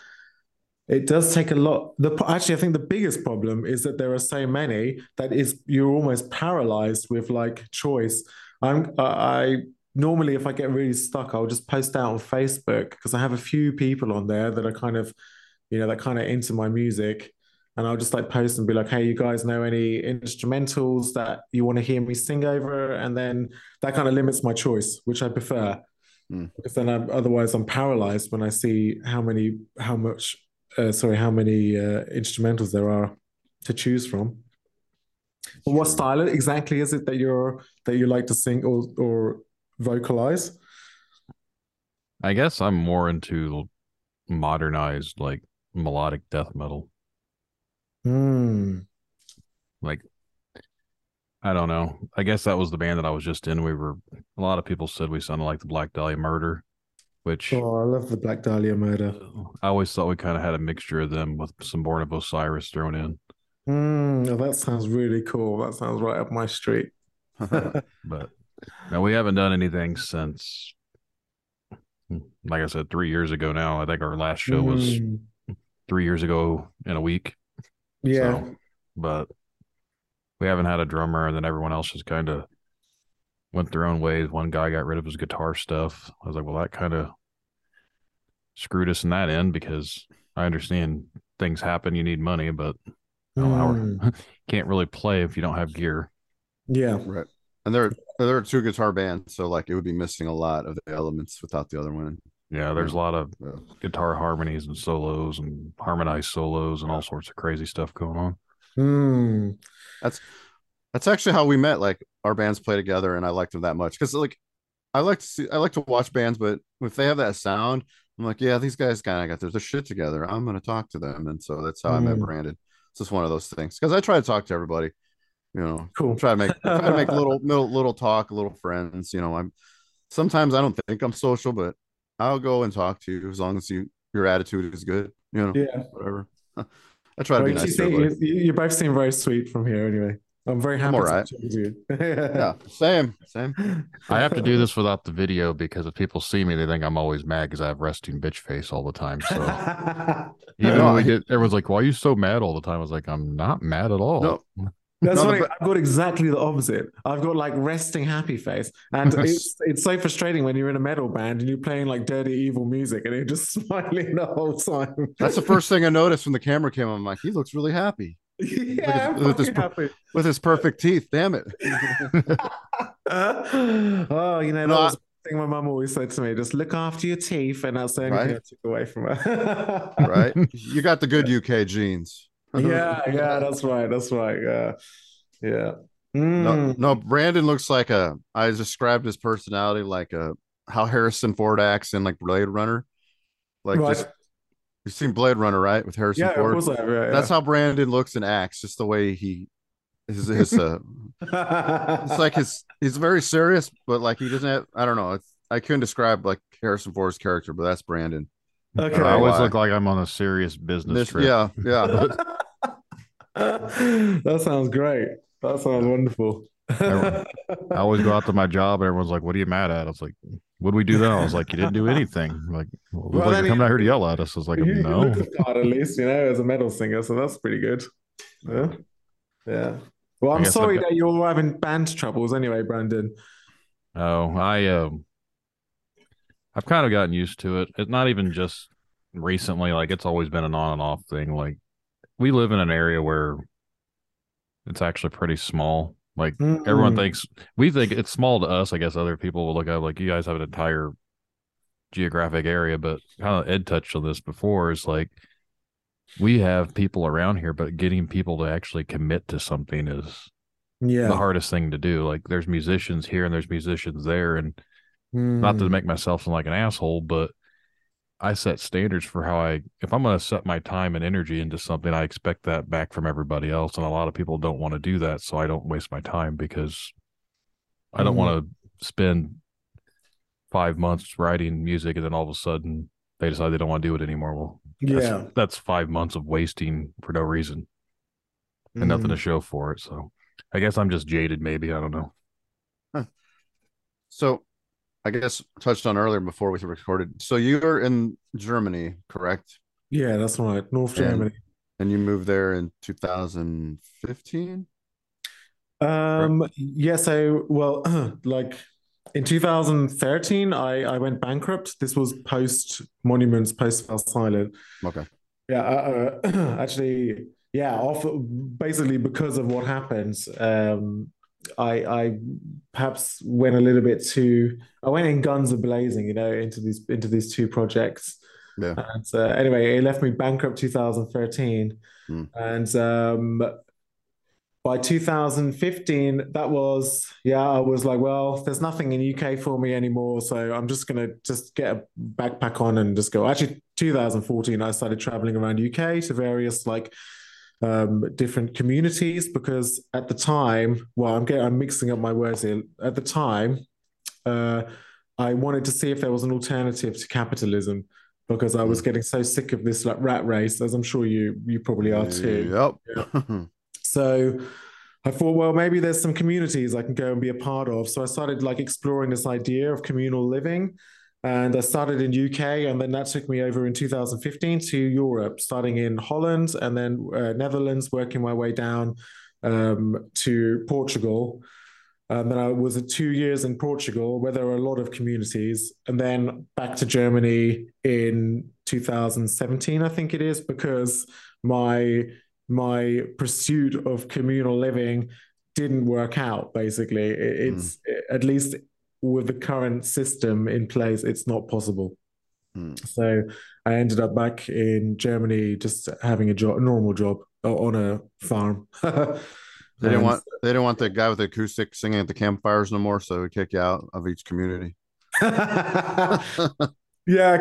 it does take a lot the actually i think the biggest problem is that there are so many that is you're almost paralyzed with like choice i'm i normally if i get really stuck i'll just post out on facebook because i have a few people on there that are kind of you know that kind of into my music and I'll just like post and be like, "Hey, you guys know any instrumentals that you want to hear me sing over?" And then that kind of limits my choice, which I prefer, Mm. because then I'm otherwise I'm paralyzed when I see how many, how much, uh, sorry, how many uh, instrumentals there are to choose from. But what style exactly is it that you're that you like to sing or or vocalize? I guess I'm more into modernized, like melodic death metal. Hmm. like I don't know. I guess that was the band that I was just in. We were a lot of people said we sounded like the Black Dahlia Murder, which Oh, I love the Black Dahlia Murder. I always thought we kind of had a mixture of them with some Born of Osiris thrown in. Oh, that sounds really cool. That sounds right up my street. But no, we haven't done anything since like I said, three years ago now. I think our last show was Hmm. three years ago in a week. Yeah. So, but we haven't had a drummer, and then everyone else just kind of went their own ways. One guy got rid of his guitar stuff. I was like, well, that kind of screwed us in that end because I understand things happen. You need money, but I don't know how we're- hmm. can't really play if you don't have gear. Yeah. right. And there there are two guitar bands, so like it would be missing a lot of the elements without the other one. Yeah, there's a lot of Yeah. guitar harmonies and solos and harmonized solos and all sorts of crazy stuff going on. Hmm. That's actually how we met. Like our bands play together, and I liked them that much because like I like to see I like to watch bands, but if they have that sound, I'm like, yeah, these guys kind of got their, their shit together. I'm gonna talk to them, and so that's how I met Mm. Brandon. It's just one of those things because I try to talk to everybody. You know, Cool. try to make try to make little little little talk, little friends. You know, I'm sometimes I don't think I'm social, but I'll go and talk to you as long as you your attitude is good. You know, Yeah. whatever. I try to be nice you, to seem- you, you both seem very sweet from here anyway. I'm very happy all to right. chat you. Yeah, same, same. I have to do this without the video because if people see me, they think I'm always mad because I have resting bitch face all the time. So even No, when we I- did, everyone's like, "Why are you so mad all the time?" I was like, "I'm not mad at all." No. That's No, funny. be- I've got exactly the opposite. I've got like resting happy face, and it's it's so frustrating when you're in a metal band and you're playing like dirty evil music and you're just smiling the whole time. That's the first thing I noticed when the camera came on. I'm like, he looks really happy yeah, Look at this- happy. with his perfect teeth. Damn it. oh, you know, that No, was the thing my mum always said to me: just look after your teeth, and that's the only thing Right. I took away from her. Right? You got the good UK genes. Yeah, yeah, that's right, that's right. Yeah, yeah. No, Mm. no, Brandon looks like a. I described his personality like a how Harrison Ford acts in like Blade Runner. Like Right. just you've seen Blade Runner, right? With Harrison yeah, of Ford. course I have. Yeah, That's how Brandon looks and acts, just the way he his his uh it's like his he's very serious, but like he doesn't have I don't know. It's I couldn't describe like Harrison Ford's character, but that's Brandon. okay. I always why. look like I'm on a serious business This, trip. yeah, yeah. that sounds great. That sounds wonderful. I always go out to my job and everyone's like, "What are you mad at?" I was like, "What did we do then?" I was like, "You didn't do anything." Like, well, Well, like you come you- down here to yell at us. I was like, you, you "No." look the at least, you know, as a metal singer, so that's pretty good. Yeah. Yeah. Well, I'm sorry got- that you're having band troubles anyway, Brandon. Oh, I um, I've kind of gotten used to it. It's not even just recently. Like it's always been an on and off thing. Like we live in an area where it's actually pretty small. Like everyone Mm. thinks we think it's small to us. I guess other people will look at like you guys have an entire geographic area, but kind of Ed touched on this before. Is like we have people around here, but getting people to actually commit to something is Yeah. the hardest thing to do. Like there's musicians here and there's musicians there, and not to Mm. make myself sound like an asshole, but I set standards for how I if I'm going to set my time and energy into something, I expect that back from everybody else, and a lot of people don't want to do that, so I don't waste my time because I don't Mhm. want to spend five months writing music and then all of a sudden they decide they don't want to do it anymore. Well, Yeah. that's five months of wasting for no reason and nothing Mm. to show for it. So I guess I'm just jaded, maybe. I don't know. So, I guess touched on earlier before we recorded. So you're in Germany, correct? Yeah, that's right. North Germany. And you moved there in 2015. Um, yeah, so well, like in 2013, I I went bankrupt. This was post Monuments, post Silent. Okay. Yeah, uh, uh, actually, yeah, off basically because of what happened, um, I I perhaps went a little bit too. I went in guns a blazing, you know, into these into these two projects. Yeah. And uh, anyway, it left me bankrupt 2013, Hmm. and um, by 2015, that was yeah, I was like, well, there's nothing in UK for me anymore, so I'm just gonna just get a backpack on and just go. Actually, 2014, I started traveling around UK to various like um, different communities because at the time, well, I'm getting I'm mixing up my words here. At the time, uh, I wanted to see if there was an alternative to capitalism because I was getting so sick of this like rat race, as I'm sure you you probably are too. Yep. So I thought, well, maybe there's some communities I can go and be a part of. So I started like exploring this idea of communal living. And I started in UK, and then that took me over in 2015 to Europe, starting in Holland and then uh, Netherlands, working my way down um, to Portugal. And then I was two years in Portugal, where there are a lot of communities, and then back to Germany in 2017, I think it is, because my my pursuit of communal living didn't work out. Basically, It- it's at least with the current system in place, it's not possible. Hmm. So I ended up back in Germany, just having a job, a normal job uh, on a farm. They didn't want they didn't want the guy with the acoustic singing at the campfires no more, so we kick you out of each community. yeah,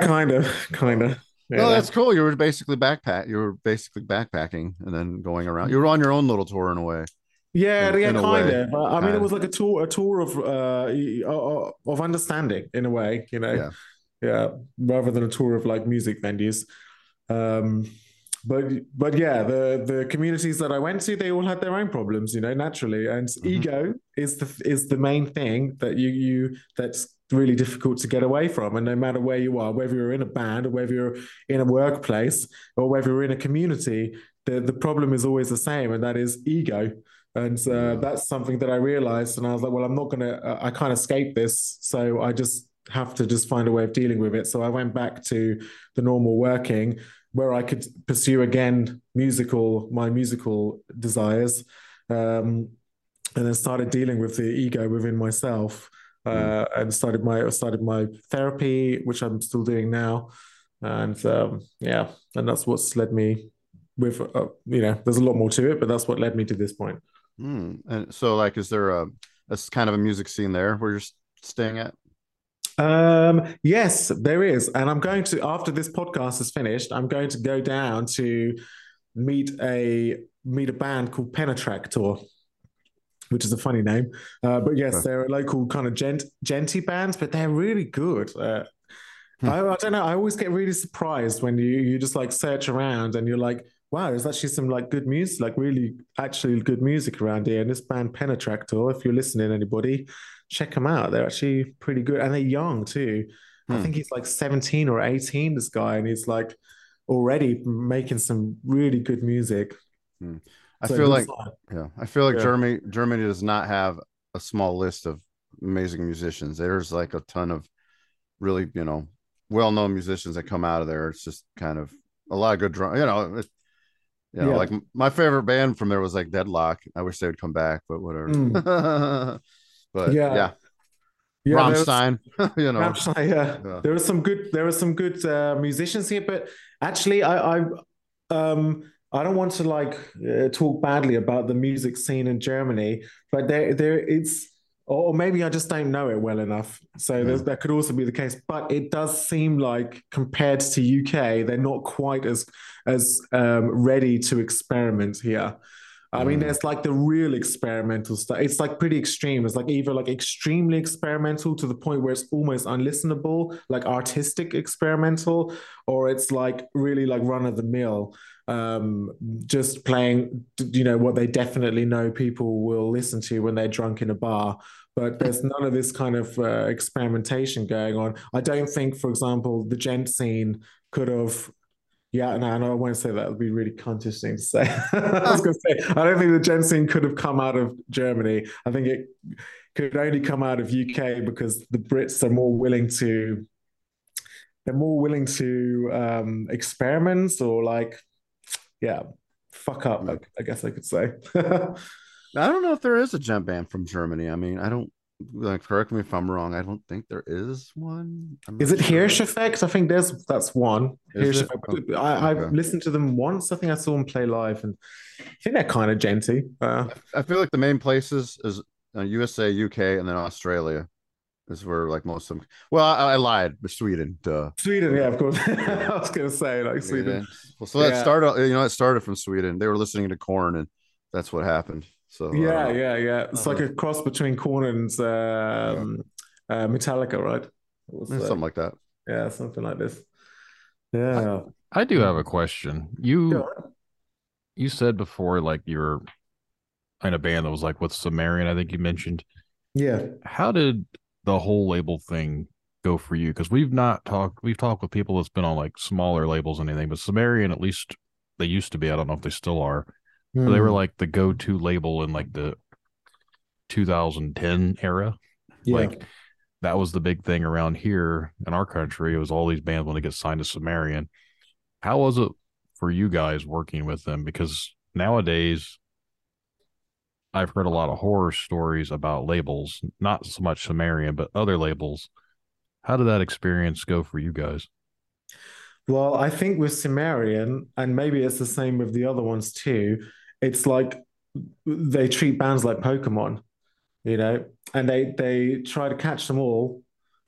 kind of, kind of. No, that's cool. You were basically backpack. You were basically backpacking and then going around. You were on your own little tour in a way. Yeah, in- yeah, in kind of. I mean, Kind it was like a tour, a tour of uh uh, of understanding in a way, you know. Yeah. Yeah, rather than a tour of like music venues. Um, but but yeah, the the communities that I went to, they all had their own problems, you know, naturally. And Mm-hmm. ego is the is the main thing that you you that's really difficult to get away from. And no matter where you are, whether you're in a band or whether you're in a workplace or whether you're in a community, the the problem is always the same, and that is ego. And uh, that's something that I realized, and I was like, well, I'm not gonna, uh, I can't escape this, so I just have to just find a way of dealing with it. So I went back to the normal working where I could pursue again musical, my musical desires, um, and then started dealing with the ego within myself, uh, and started my started my therapy, which I'm still doing now, and um, yeah, and that's what's led me with, uh, you know, there's a lot more to it, but that's what led me to this point. Hmm. And so, like, is there a, a kind of a music scene there where you're staying at? Um, yes, there is. And I'm going to, after this podcast is finished, I'm going to go down to meet a meet a band called Penetractor, which is a funny name. Uh, but yes, Okay. they're a local kind of djent djenty bands, but they're really good. Uh, Hmm. I, I don't know. I always get really surprised when you you just like search around and you're like, wow, there's actually some like good music, like really actually good music around here. And this band Penetractor, if you're listening, anybody, check them out. They're actually pretty good, and they're young too. I Hmm. think he's like 17 or 18, this guy, and he's like already making some really good music. I So feel like yeah, I feel like Yeah. Germany Germany does not have a small list of amazing musicians. There's like a ton of really you know well known musicians that come out of there. It's just kind of a lot of good drum. You know, you know, Yeah. like my favorite band from there was like Deadlock. I wish they would come back, but whatever. but Yeah. yeah, Yeah, Rammstein. you know, Rammstein, yeah. Yeah. There are some good there are some good uh, musicians here, but actually I I um I don't want to like uh, talk badly about the music scene in Germany, but there there it's or maybe I just don't know it well enough. So Yeah. that could also be the case. But it does seem like compared to UK, they're not quite as as um, ready to experiment here. I mean, Mm. there's like the real experimental stuff. It's like pretty extreme. It's like either like extremely experimental to the point where it's almost unlistenable, like artistic experimental, or it's like really like run of the mill, um, just playing, you know, what they definitely know people will listen to when they're drunk in a bar. But there's none of this kind of uh, experimentation going on. I don't think, for example, the djent scene could have yeah, no, no, I won't say that. It would be really cuntish thing to say. I was going to say, I don't think the djent scene could have come out of Germany. I think it could only come out of UK because the Brits are more willing to, they're more willing to um, experiment or like, yeah, fuck up. I, I guess I could say. I don't know if there is a djent band from Germany. I mean, I don't like correct me if I'm wrong. I don't think there is one. Is it sure. Hirsch Effekt? I think there's that's one. Hirsch? Oh, I, I've okay. listened to them once. I think I saw them play live, and I think they're kind of djenty. Uh, I feel like the main places is uh, USA, UK, and then Australia is where like most of them. Well, I, I lied. But Sweden, duh. Sweden, yeah, of course. I was going to say like Sweden. Well, so that Yeah. started. You know, it started from Sweden. They were listening to Korn, and that's what happened. So Yeah, uh, yeah, yeah. It's like Uh-huh. a cross between Korn and um, uh, Metallica, right? Was, yeah, uh, something like that. yeah, something like this. Yeah. I do have a question. You Go you said before like you were in a band that was like with Sumerian, I think you mentioned. Yeah. How did the whole label thing go for you? Because we've not talked we've talked with people that's been on like smaller labels and anything, but Sumerian at least they used to be, I don't know if they still are. But they were Hmm. like the go-to label in like the 2010 era. yeah. Like that was the big thing around here in our country. It was all these bands want to get signed to Sumerian. How was it for you guys working with them? Because nowadays, I've heard a lot of horror stories about labels, not so much Sumerian, but other labels. How did that experience go for you guys? Well, I think with Sumerian, and maybe it's the same with the other ones too, it's like they treat bands like Pokemon, you know, and they they try to catch them all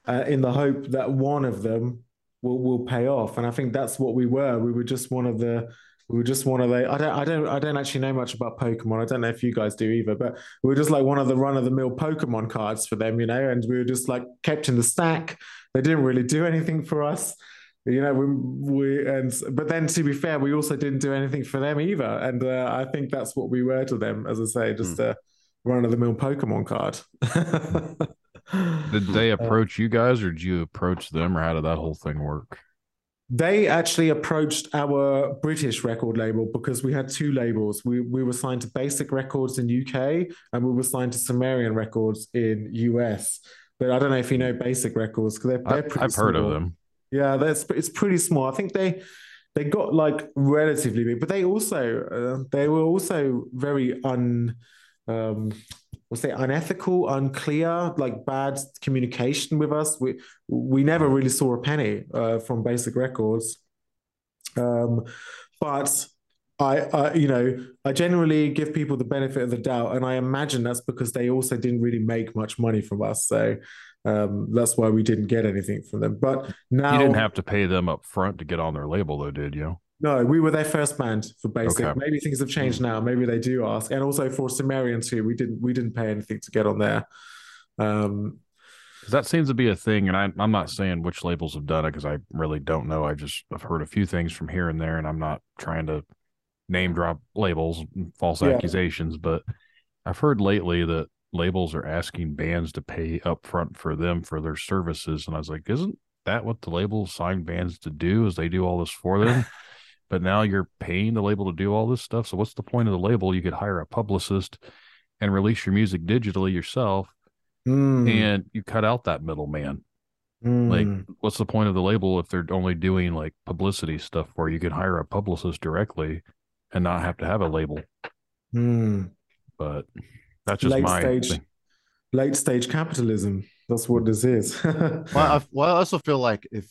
uh, in the hope that one of them will will pay off. And I think that's what we were. We were just one of the we were just one of the I don't I don't I don't actually know much about Pokemon. I don't know if you guys do either, but we were just like one of the run of the mill Pokemon cards for them, you know, and we were just like kept in the stack. They didn't really do anything for us you know we, we and but then to be fair we also didn't do anything for them either and uh, i think that's what we were to them as i say just a run-of-the-mill pokemon card Did they approach you guys or did you approach them or how did that whole thing work? They actually approached our british record label because we had two labels we we were signed to basic records in uk and we were signed to sumerian records in us but i don't know if you know basic records because they're, they're I, I've heard of them. Yeah, that's it's pretty small. I think they they got like relatively big, but they also uh, they were also very un um what's say unethical, unclear, like bad communication with us. We we never really saw a penny uh, from Basic Records. Um, but I, I, you know, I generally give people the benefit of the doubt, and I imagine that's because they also didn't really make much money from us. So um, that's why we didn't get anything from them. But now You didn't have to pay them up front to get on their label though, did you? No, we were their first band for Basic. Okay. Maybe things have changed now. Maybe they do ask, and also for Sumerian too. We didn't we didn't pay anything to get on there. Um, that seems to be a thing, and I, I'm not saying which labels have done it because I really don't know. I just I've heard a few things from here and there, and I'm not trying to name drop labels, false Yeah. accusations, but I've heard lately that labels are asking bands to pay up front for them for their services, and I was like, isn't that what the labels sign bands to do? Is they do all this for them? but now you're paying the label to do all this stuff. So what's the point of the label? You could hire a publicist and release your music digitally yourself mm, and you cut out that middleman. mm. Like, what's the point of the label if they're only doing like publicity stuff where you can hire a publicist directly and not have to have a label? mm. But that's just late my stage thing. late stage capitalism. That's what this is. Well, I, well, I also feel like if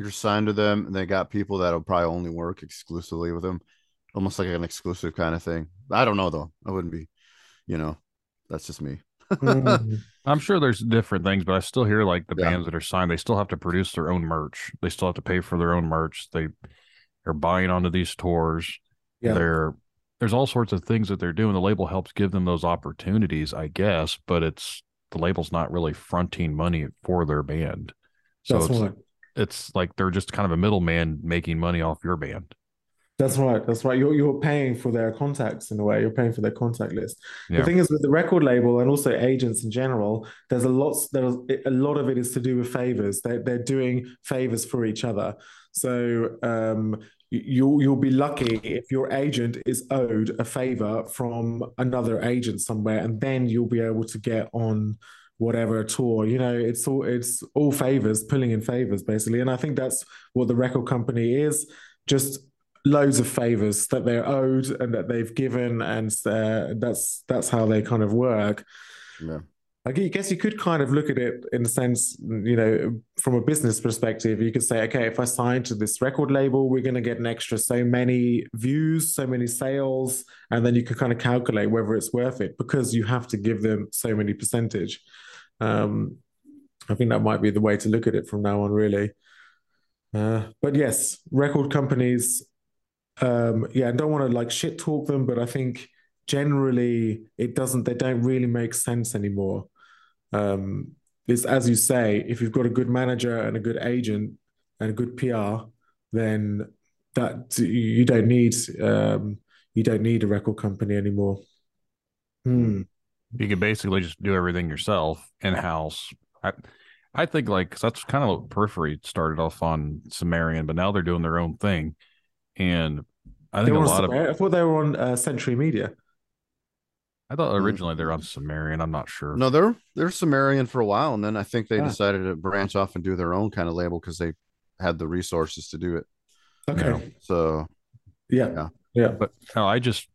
you're signed to them and they got people that'll probably only work exclusively with them, almost like an exclusive kind of thing. I don't know though. I wouldn't be, you know, that's just me. Mm. I'm sure there's different things, but I still hear like the Yeah. bands that are signed, they still have to produce their own merch. They still have to pay for their own merch. They are buying onto these tours. Yeah. They're there's all sorts of things that they're doing. The label helps give them those opportunities, I guess, but it's the label's not really fronting money for their band. So That's it's, right. It's like they're just kind of a middleman making money off your band. That's right. That's right. You're you're paying for their contacts in a way. You're paying for their contact list. Yeah. The thing is with the record label and also agents in general, there's a lot there's a lot of it is to do with favors. They they're doing favors for each other. So um you'll you'll be lucky if your agent is owed a favor from another agent somewhere, and then you'll be able to get on whatever tour. You know, it's all it's all favors, pulling in favors basically. And I think that's what the record company is. Just loads of favors that they're owed and that they've given, and uh, that's that's how they kind of work. Yeah. I guess you could kind of look at it in the sense, you know, from a business perspective, you could say, okay, if I sign to this record label, we're going to get an extra so many views, so many sales, and then you can kind of calculate whether it's worth it because you have to give them so many percentage. Um, I think that might be the way to look at it from now on, really. Uh, but yes, record companies, um, yeah, I don't want to like shit talk them, but I think generally it doesn't, they don't really make sense anymore. Um, it's as you say, if you've got a good manager and a good agent and a good PR, then that you don't need um, you don't need a record company anymore. Hmm. You could basically just do everything yourself in house. I, I think like 'cause that's kind of what Periphery started off on Sumerian, but now they're doing their own thing, and I think a were on lot of I thought they were on uh, Century Media. I thought Mm. originally they're on Sumerian. I'm not sure. No, they're they're Sumerian for a while, and then I think they Ah. decided to branch off and do their own kind of label because they had the resources to do it. Okay. So Yeah. Yeah. Yeah. But no, I just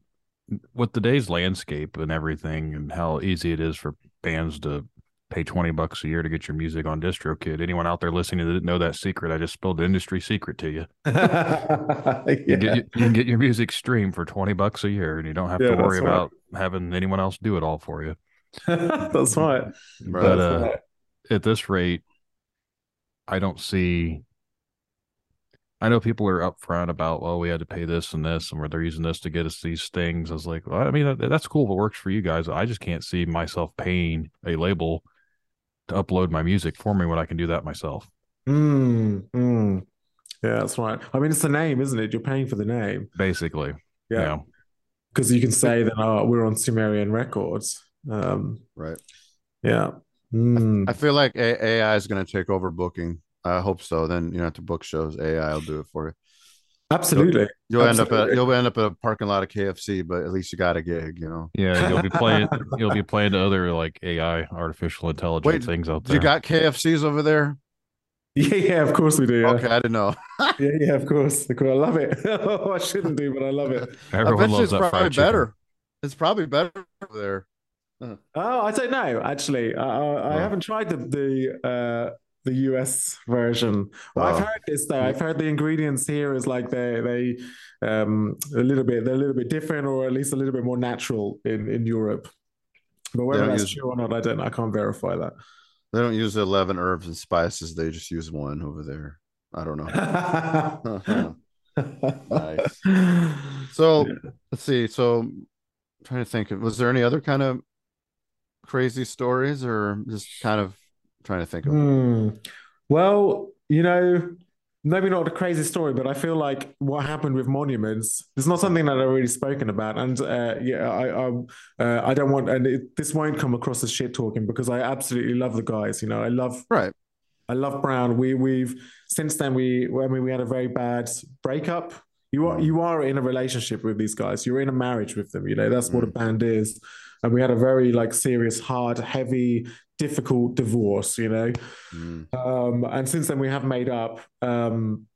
with today's landscape and everything, and how easy it is for bands to pay twenty bucks a year to get your music on DistroKid. Anyone out there listening that didn't know that secret, I just spilled the industry secret to you. You, get, you can get your music streamed for twenty bucks a year, and you don't have Yeah, to worry that's right. about having anyone else do it all for you. That's right. right. But, That's uh, right. At this rate, I don't see. I know people are upfront about, well, we had to pay this and this, and where they're using this to get us these things. I was like, well, I mean, that's cool if it works for you guys. I just can't see myself paying a label to upload my music for me when I can do that myself. Mm, mm. Yeah, that's right. I mean, it's the name, isn't it? You're paying for the name. Basically, Yeah. yeah. Because you can say that, oh, we're on Sumerian Records. Um, right. yeah. Mm. I feel like AI is going to take over booking. I hope so. Then you don't have to book shows. AI will do it for you. Absolutely. You'll end up at you'll end up at a parking lot of KFC, but at least you got a gig. You know. Yeah, you'll be playing. you'll be playing to other like AI, artificial intelligence Wait, things out there. You got KFCs over there? Yeah, yeah, of course we do. Yeah, Okay, I didn't know. yeah, yeah, of course. I love it. oh, I shouldn't do, but I love it. I Everyone bet loves it's that probably fried chicken. better. It's probably better over there. Oh, I don't know. Actually, I, I, I haven't tried the the uh, the US version. Well, I've heard this though. I've heard the ingredients here is like they they um a little bit they're a little bit different, or at least a little bit more natural in in Europe. But whether that's use- true or not, I don't. I can't verify that. They don't use eleven herbs and spices. They just use one over there. I don't know. Nice. So let's see. So I'm trying to think. Was there any other kind of crazy stories, or just kind of trying to think of? Hmm. Well, you know, maybe not a crazy story, but I feel like what happened with monuments is not something that I've already spoken about. And uh, yeah, I I, uh, I don't want, and it, this won't come across as shit talking because I absolutely love the guys. You know, I love Right. I love Browne. We we've since then we I mean we had a very bad breakup. You are you are in a relationship with these guys. You're in a marriage with them. You know that's what a band is. And we had a very like serious, hard, heavy, difficult divorce. You know, Mm. um, and since then we have made up. Um,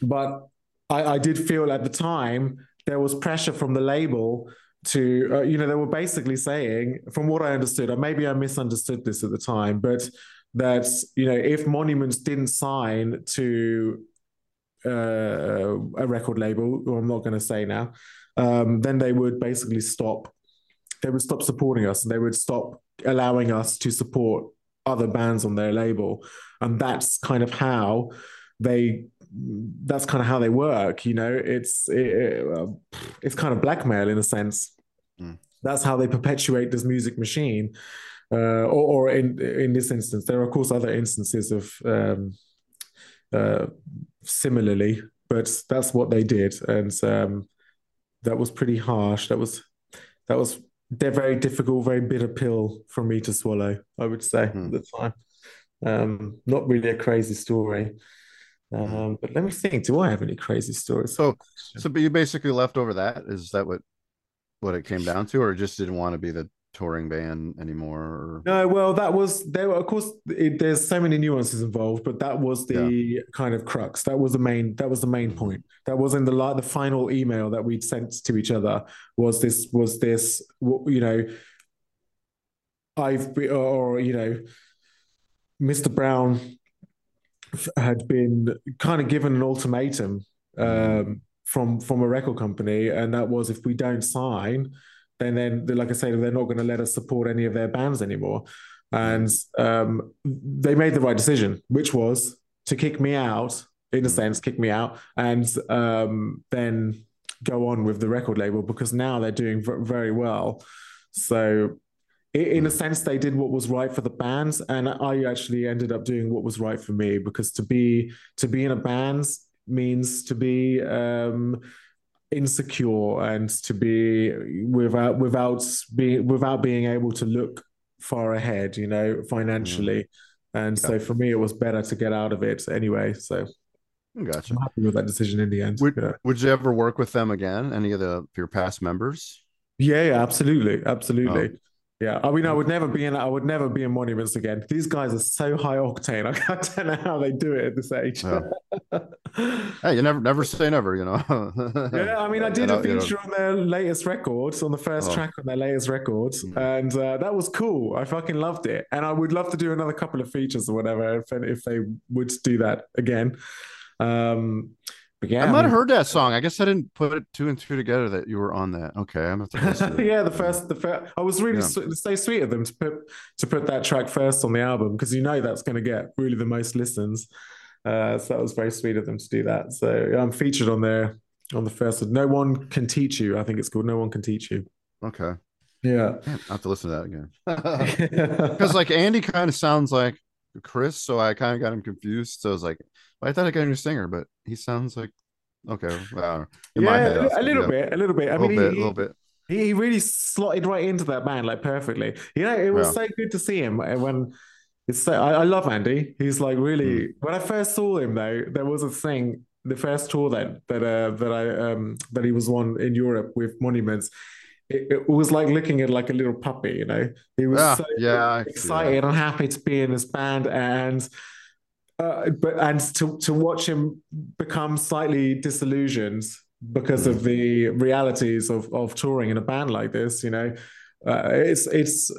but I, I did feel at the time there was pressure from the label to, uh, you know, they were basically saying, from what I understood, or maybe I misunderstood this at the time, but that you know if Monuments didn't sign to uh, a record label, who I'm not going to say now, um, then they would basically stop. They would stop supporting us, and they would stop allowing us to support other bands on their label, and that's kind of how they. That's kind of how they work, you know. It's it, it's kind of blackmail in a sense. Mm. That's how they perpetuate this music machine. Uh, or, or in in this instance, there are of course other instances of um, uh, similarly, but that's what they did, and um, that was pretty harsh. That was that was they're very difficult, very bitter pill for me to swallow. I would say Hmm. at the time. Um, not really a crazy story, um, but let me think. Do I have any crazy stories? So, so but you basically left over that. Is that what what it came down to, or just didn't want to be the touring band anymore? Or... No, well, that was there. Were, of course, it, there's so many nuances involved, but that was the kind of crux. That was the main. That was the main point. That was in the la- the final email that we'd sent to each other. Was this? Was this? You know, I've been, or you know, Mr. Browne had been kind of given an ultimatum um, from from a record company, and that was if we don't sign, then then like I say, they're not going to let us support any of their bands anymore. And um, they made the right decision, which was to kick me out, in a sense, kick me out, and um, then go on with the record label because now they're doing v- very well. So, in a sense, they did what was right for the bands, and I actually ended up doing what was right for me because to be to be in a band means to be um, insecure and to be without without being without being able to look far ahead, you know, financially. Mm-hmm. And so for me, it was better to get out of it anyway. So Gotcha. I'm happy with that decision in the end. Would yeah. Would you ever work with them again? Any of the your past members? Yeah, yeah, absolutely, absolutely. Oh. Yeah, I mean, I would never be in. I would never be in monuments again. These guys are so high octane. I don't know how they do it at this age. Hey, you never never say never. You know. yeah, I mean, I did a feature on their latest records, on the first Oh. track on their latest records, and uh, that was cool. I fucking loved it, and I would love to do another couple of features or whatever if if they would do that again. Um, but yeah, I I might have mean- heard that song. I guess I didn't put it two and two together that you were on that. Okay, I'm gonna to to yeah, the first, the first. I was really Yeah. sw- so sweet of them to put to put that track first on the album because you know that's going to get really the most listens. Uh, so that was very sweet of them to do that. So yeah, I'm featured on there on the first. No one can teach you. I think it's called No one can teach you. Okay, Yeah, Damn, I have to listen to that again. Because like Andy kind of sounds like Chris, so I kind of got him confused. So I was like, I thought I got a new singer, but he sounds like okay. Well, I don't know. In my yeah, head, a little bit, a little bit. I a little mean, bit, a little bit. he he really slotted right into that band like perfectly. You know, it was Yeah. so good to see him uh, when it's so I, I love Andy. He's like really Mm. when I first saw him though, there was a thing, the first tour that that uh that I um that he was on in Europe with Monuments. It, it was like looking at like a little puppy, you know. He was Yeah, so yeah, I see that. excited and happy to be in this band and uh, but and to to watch him become slightly disillusioned because of the realities of of touring in a band like this, you know, uh, it's it's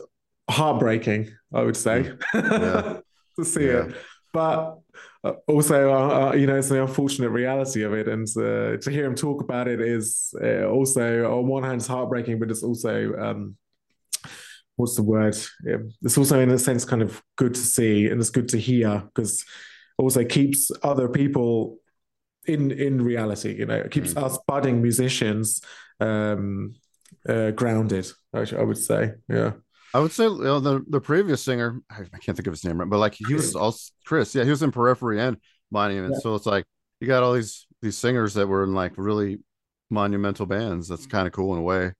heartbreaking. I would say Yeah. to see Yeah. it, but. Uh, also, uh, uh, you know, it's the unfortunate reality of it, and uh, to hear him talk about it is uh, also, on one hand, it's heartbreaking, but it's also um, what's the word? Yeah, It's also, in a sense, kind of good to see and it's good to hear because also keeps other people in in reality. You know, it keeps us budding musicians um, uh, grounded. I would say, yeah. I would say you know, the the previous singer, I, I can't think of his name right, but like he was also Chris. Yeah, he was in Periphery and Monument. Yeah. So it's like you got all these these singers that were in like really monumental bands. That's mm-hmm. kind of cool in a way.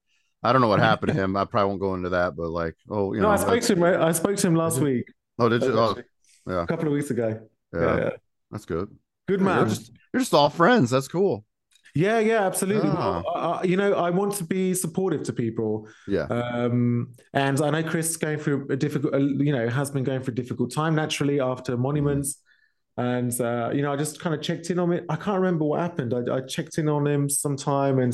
I don't know what happened to him. I probably won't go into that, but like, oh, you no, know, I spoke to him. I spoke to him last mm-hmm. week, oh, did you? Uh, oh, yeah, a couple of weeks ago. yeah, Yeah, yeah. that's good. good You're man. just you're just all friends. That's cool. Yeah, yeah, absolutely. Ah. Well, I- I- you know, I want to be supportive to people. Yeah, Um, and I know Chris is going through a difficult, you know, has been going through a difficult time naturally after Monuments. And, uh, you know, I just kind of checked in on it. I can't remember what happened. I, I checked in on him sometime and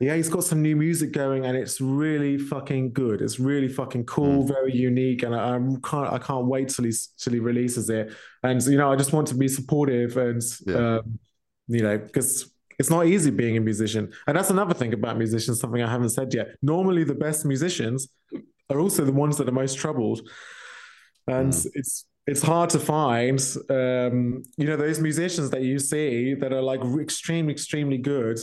yeah, he's got some new music going and it's really fucking good. It's really fucking cool, very unique. And I, I can't, I can't wait till, he's, till he releases it. And, you know, I just want to be supportive and, Yeah. um, you know, because it's not easy being a musician. And that's another thing about musicians, something I haven't said yet. Normally, the best musicians are also the ones that are most troubled. And it's it's hard to find, um, you know, those musicians that you see that are like extremely, extremely good,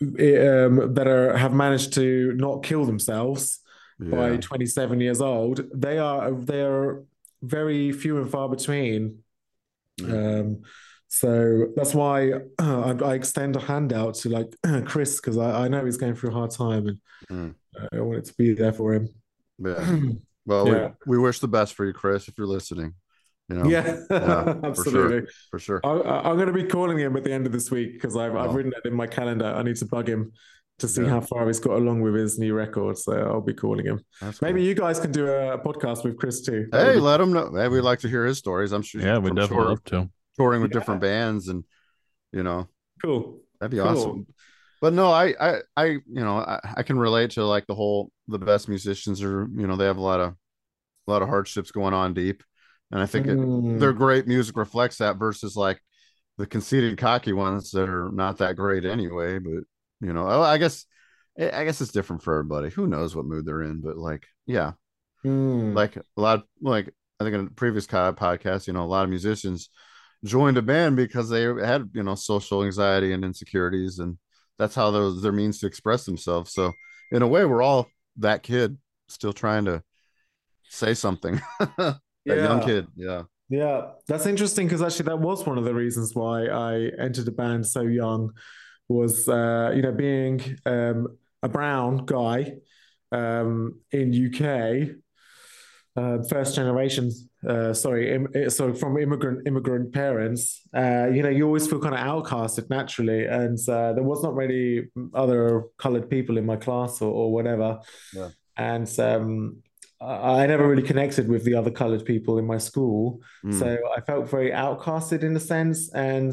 um, that are have managed to not kill themselves by 27 years old. They are they are very few and far between. Um, so that's why I, I extend a handout to like Chris because I, I know he's going through a hard time and Mm. uh, I wanted to be there for him. Yeah. Well, Yeah. we, we wish the best for you, Chris, if you're listening. You know, yeah, yeah, for absolutely. for sure. I, I- I'm going to be calling him at the end of this week because I've, I've Oh. written it in my calendar. I need to bug him to see Yeah. how far he's got along with his new record. So I'll be calling him. That's Maybe cool. you guys can do a podcast with Chris too. Hey, be- let him know. Hey, we'd like to hear his stories. I'm sure. Yeah, we I'm definitely sure love to. Touring with Yeah. different bands, and you know, cool. that'd be Cool. awesome. But no, I, I, I, you know, I, I can relate to like the whole the best musicians are, you know, they have a lot of, a lot of hardships going on deep, and I think it, Mm. their great music reflects that versus like the conceited, cocky ones that are not that great anyway. But you know, I I guess, I guess it's different for everybody. Who knows what mood they're in? But like, yeah, Mm. like a lot of, like i think in a previous podcast you know a lot of musicians joined a band because they had you know social anxiety and insecurities and that's how those their means to express themselves. So in a way we're all that kid still trying to say something. That young kid yeah. Yeah, that's interesting because actually that was one of the reasons why I entered a band so young was uh, you know being um, a brown guy um, in UK, uh, first generation, uh, sorry, Im- eh, so from immigrant immigrant parents, uh, you know you always feel kind of outcasted naturally, and uh, there was not really other coloured people in my class or, or whatever, Yeah. and um, I I never really connected with the other coloured people in my school. Mm. So I felt very outcasted in a sense, and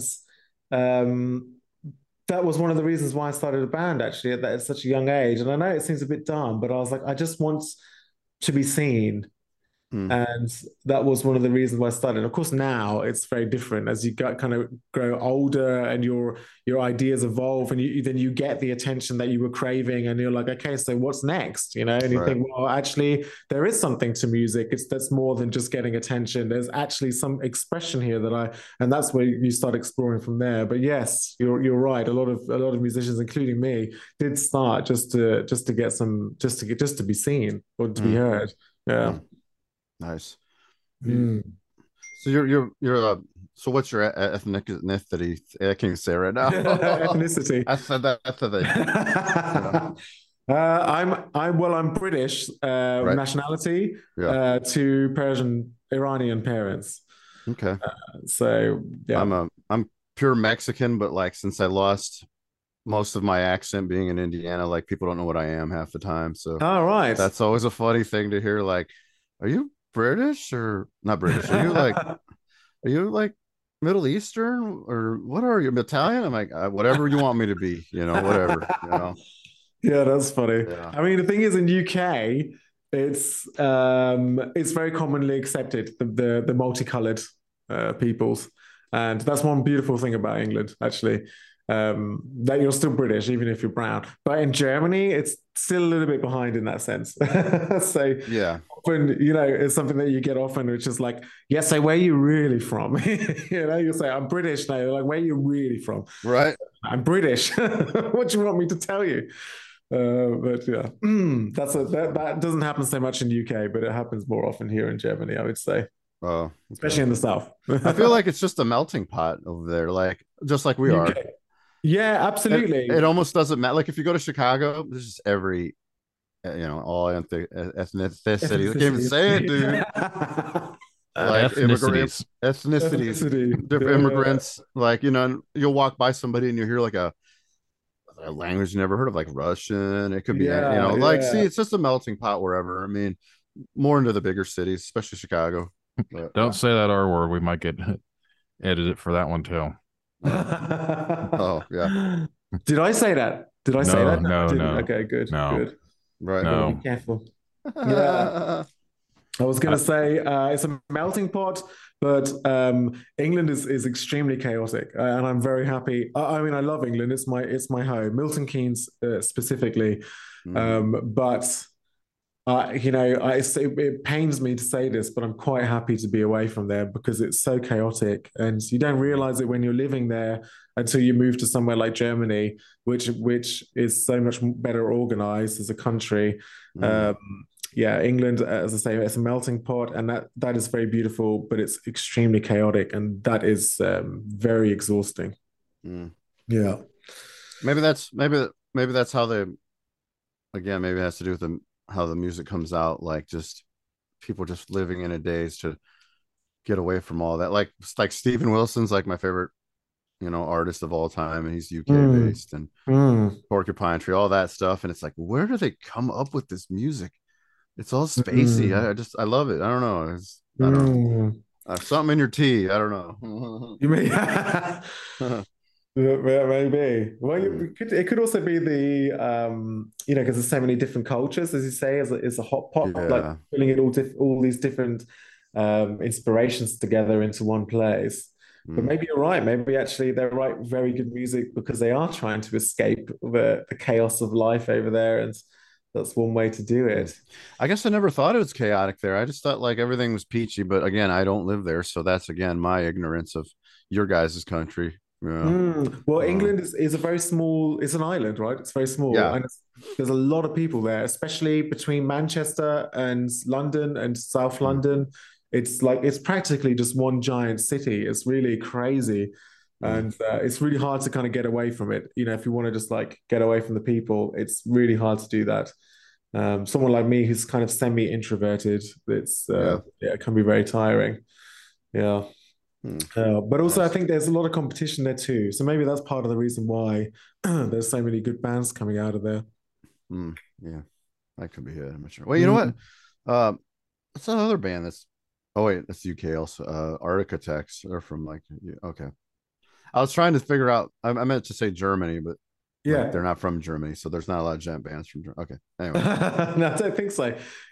um, that was one of the reasons why I started a band actually at, that, at such a young age. And I know it seems a bit dumb, but I was like, I just want to be seen. Mm. And that was one of the reasons why I started. Of course, now it's very different as you got kind of grow older and your your ideas evolve, and you then you get the attention that you were craving, and you're like, okay, so what's next? You know, and you Right. think, well, actually, there is something to music. It's that's more than just getting attention. There's actually some expression here that I, and that's where you start exploring from there. But yes, you're you're right. A lot of a lot of musicians, including me, did start just to just to get some just to get just to be seen or to be Mm. heard. Yeah. Nice Mm. so you're you're you're uh so what's your ethnic ethnicity i can't even say right now Ethnicity. i said that that's the thing Uh, I'm I'm well I'm British uh, Right. nationality Yeah. uh, to Persian Iranian parents. okay So yeah, I'm a I'm pure Mexican, but like since I lost most of my accent being in Indiana, like people don't know what I am half the time. So all right. that's always a funny thing to hear. Like, are you British or not British? Are you like are you like Middle Eastern or what are you Italian? I'm like uh, whatever you want me to be, you know, whatever. You know, yeah, that's funny. Yeah. I mean, the thing is, in UK, it's um, it's very commonly accepted the the, the multicolored uh, peoples, and that's one beautiful thing about England, actually. Um, that you're still British, even if you're brown. But in Germany, it's still a little bit behind in that sense. so yeah, often, you know, it's something that you get often, which is like, yes, say where are you really from? you know, you say, I'm British now. Like, where are you really from? right. I'm British. what do you want me to tell you? Uh, but yeah, that's a that, that doesn't happen so much in the UK, but it happens more often here in Germany, I would say, Oh, especially in the south. I feel like it's just a melting pot over there, like just like we are. UK. Yeah, absolutely. It, it almost doesn't matter. Like if you go to Chicago, there's just every, uh, you know, all ethnic ethnicity. I can't even say it, dude. Like immigrants, Ethnicities. ethnicities, Ethnicity. different Yeah. immigrants. Like you know, you'll walk by somebody and you hear like a, a language you never heard of, like Russian. It could be, Yeah, you know, like see, it's just a melting pot wherever. I mean, more into the bigger cities, especially Chicago. But, Don't say that R word. We might get edited for that one too. oh yeah, Did I say that? Did I say that? no, I didn't. no. Okay, good. No. Good. right. No. Be careful. Yeah. I was going to say uh, it's a melting pot, but um, England is is extremely chaotic, uh, and I'm very happy. I, I, mean, I love England. It's my it's my home, Milton Keynes uh, specifically. Mm. Um, but uh, you know, I, it, it, pains me to say this, but I'm quite happy to be away from there because it's so chaotic, and you don't realize it when you're living there until you move to somewhere like Germany, which which is so much better organized as a country. Mm. Um, yeah, England, as I say, it's a melting pot, and that that is very beautiful, but it's extremely chaotic, and that is um, very exhausting. Mm. Yeah, maybe that's maybe maybe that's how they. Again, maybe it has to do with the how the music comes out like just people just living in a daze to get away from all that like like Steven Wilson's like my favorite you know artist of all time and he's UK mm. based and mm. Porcupine Tree all that stuff and it's like where do they come up with this music it's all spacey mm. I, I, just I love it I don't know it's I don't know mm. uh, something in your tea I don't know you may Maybe. Well, it could, it could also be the, um, you know, because there's so many different cultures, as you say, as a, as a hot pot, yeah. like pulling in all diff- all these different um, inspirations together into one place. Mm. But maybe you're right. Maybe actually they write very good music because they are trying to escape the, the chaos of life over there, and that's one way to do it. I guess I never thought it was chaotic there. I just thought like everything was peachy. But again, I don't live there, so that's again my ignorance of your guys' country. Yeah. Mm. Well, uh, England is, is a very small, it's an island, right? It's very small. Yeah. And there's a lot of people there, especially between Manchester and London and South mm. London. It's like, it's practically just one giant city. It's really crazy. Mm. And uh, it's really hard to kind of get away from it. You know, if you want to just like get away from the people, it's really hard to do that. Um, someone like me who's kind of semi introverted, it's, uh, yeah. yeah, it can be very tiring. Yeah. Hmm. Uh, but also, I think there's a lot of competition there too. So maybe that's part of the reason why there's so many good bands coming out of there. Mm, yeah, that could be it. I'm not sure. Well, you know what? Uh, it's another band that's. Oh wait, that's UK also. Uh, Architects. They're from like okay. I was trying to figure out. I, I meant to say Germany, but yeah, like, they're not from Germany, so there's not a lot of djent bands from. Germany. Okay, anyway, no, I don't think so.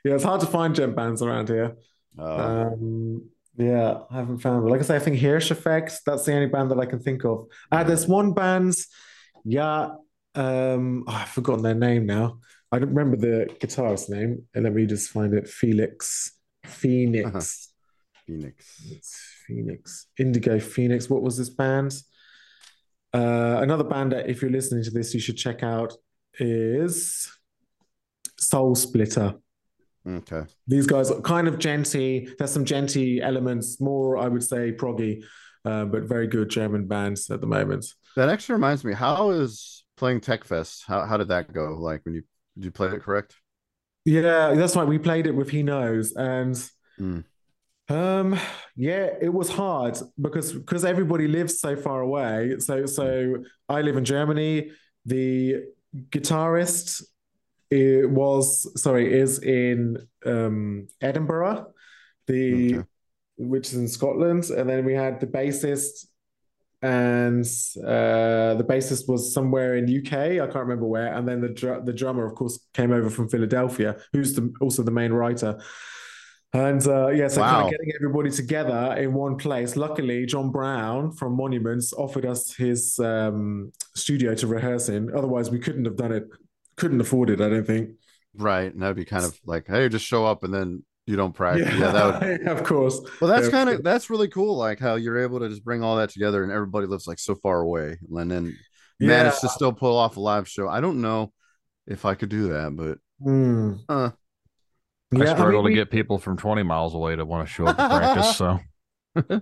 Yeah, it's hard to find djent bands around here. Oh. Um, yeah, I haven't found it. Like I say, I think Hirsch Effekt, that's the only band that I can think of. Uh, there's one band, yeah, um, oh, I've forgotten their name now. I don't remember the guitarist's name. And let me just find it. Felix. Phoenix. Uh-huh. Phoenix. It's Phoenix. Indigo Phoenix. What was this band? Uh, another band that, if you're listening to this, you should check out is Soulsplitter. Okay. These guys are kind of djenty. There's some djenty elements, more I would say proggy, uh, but very good German bands at the moment. That actually reminds me. How is playing Techfest? How how did that go? Like when you did you play it correct? Yeah, that's right. We played it with He Knows, and mm. um, yeah, it was hard because because everybody lives so far away. So so I live in Germany. The guitarist it was sorry is in um, Edinburgh, the okay. which is in Scotland, and then we had the bassist, and uh, the bassist was somewhere in UK. I can't remember where, and then the dr- the drummer, of course, came over from Philadelphia, who's the, also the main writer. And uh, yeah, so wow. kind of getting everybody together in one place. Luckily, John Browne from Monuments offered us his um, studio to rehearse in. Otherwise, we couldn't have done it couldn't afford it. I don't think. Right, and that'd be kind of like, hey, just show up and then you don't practice. Yeah, yeah that would, of course. Well, that's yeah, kind of that's really cool. Like how you're able to just bring all that together, and everybody lives like so far away, and then yeah. manage to still pull off a live show. I don't know if I could do that, but mm. uh, I struggle I mean, to we... get people from 20 miles away to want to show up to practice. So,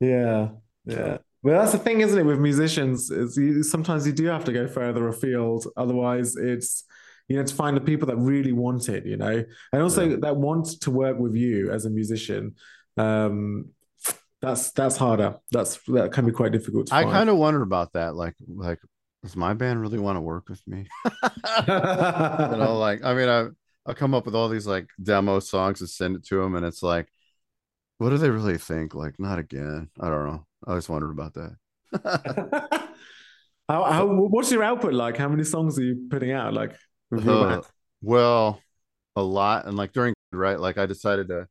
yeah, yeah. Well, that's the thing, isn't it, with musicians? Is you, sometimes you do have to go further afield. Otherwise, it's you know to find the people that really want it, you know, and also yeah. that want to work with you as a musician. Um, that's that's harder. That's that can be quite difficult. I kind of wonder about that. Like, like does my band really want to work with me? you know, like I mean, I I come up with all these like demo songs and send it to them, and it's like, what do they really think? Like, not again. I don't know. I was wondering about that. how, how, what's your output like? How many songs are you putting out? Like, uh, well, a lot and like during right like i decided to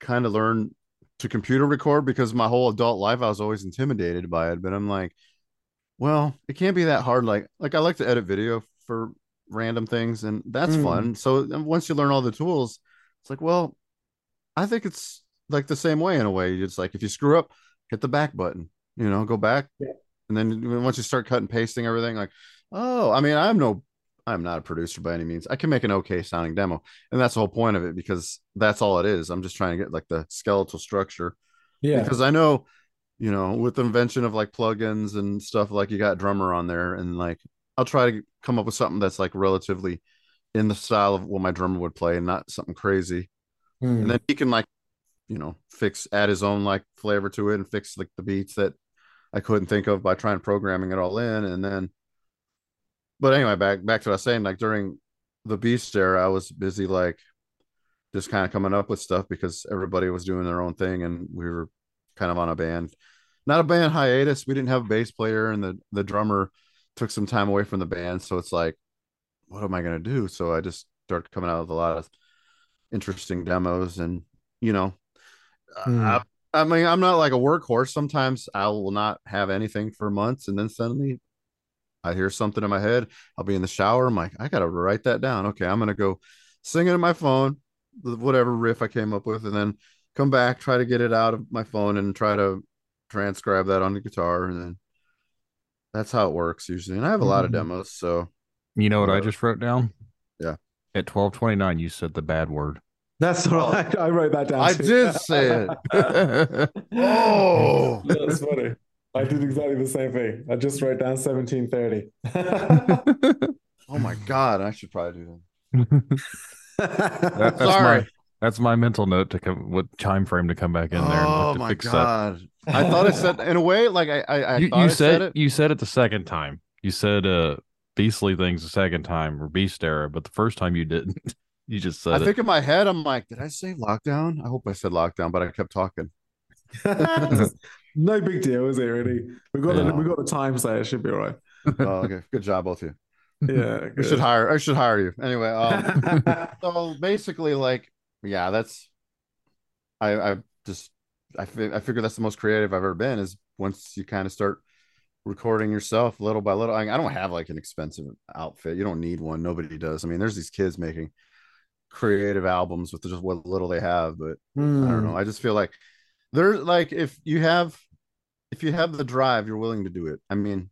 kind of learn to computer record because my whole adult life i was always intimidated by it but i'm like well it can't be that hard like like i like to edit video for random things and that's Mm. fun so once you learn all the tools it's like well i think it's like the same way in a way it's like if you screw up hit the back button you know go back Yeah. and then once you start cutting pasting everything like oh i mean i'm no i'm not a producer by any means i can make an okay sounding demo and that's the whole point of it because that's all it is i'm just trying to get like the skeletal structure Yeah. because I know, you know, with the invention of like plugins and stuff, like you got drummer on there, and like I'll try to come up with something that's like relatively in the style of what my drummer would play, and not something crazy. Mm. And then he can like, you know, fix add his own like flavor to it and fix like the beats that I couldn't think of by trying programming it all in, and then. But anyway, back back to what I was saying. Like during the Beast era, I was busy like just kind of coming up with stuff because everybody was doing their own thing and we were kind of on a band not a band hiatus we didn't have a bass player and the the drummer took some time away from the band so it's like what am i going to do so i just started coming out with a lot of interesting demos and you know Hmm. I, I mean i'm not like a workhorse sometimes i will not have anything for months and then suddenly i hear something in my head i'll be in the shower i'm like i gotta write that down okay i'm gonna go sing it in my phone whatever riff I came up with, and then come back, try to get it out of my phone, and try to transcribe that on the guitar, and then that's how it works usually. And I have a lot of Mhm. demos, so You know what I just wrote down? Yeah. At twelve twenty nine, you said the bad word. That's all right. I wrote that down. I too. did say it. Oh, That's funny. I did exactly the same thing. I just wrote down 1730. oh my god, I should probably do that. That- that's Sorry. my that's my mental note to come. What time frame to come back in there? Oh have my fix that. god, I thought I said in a way like I I, I you, you I said, said it. you said it the second time. You said uh beastly things the second time or beast era, but the first time you didn't. You just said I it. think in my head I'm like, did I say lockdown? I hope I said lockdown, but I kept talking. no big deal, is it really? We got Yeah. the we got the time, so it should be all right. Oh, okay, good job, both of you. Yeah, I should hire. I should hire you anyway. Um, so basically like yeah that's i i just i, fi- I figure that's the most creative i've ever been is once you kind of start recording yourself little by little I, I don't have like an expensive outfit you don't need one nobody does i mean there's these kids making creative albums with just what little they have but i don't know i just feel like there's like if you have if you have the drive you're willing to do it i mean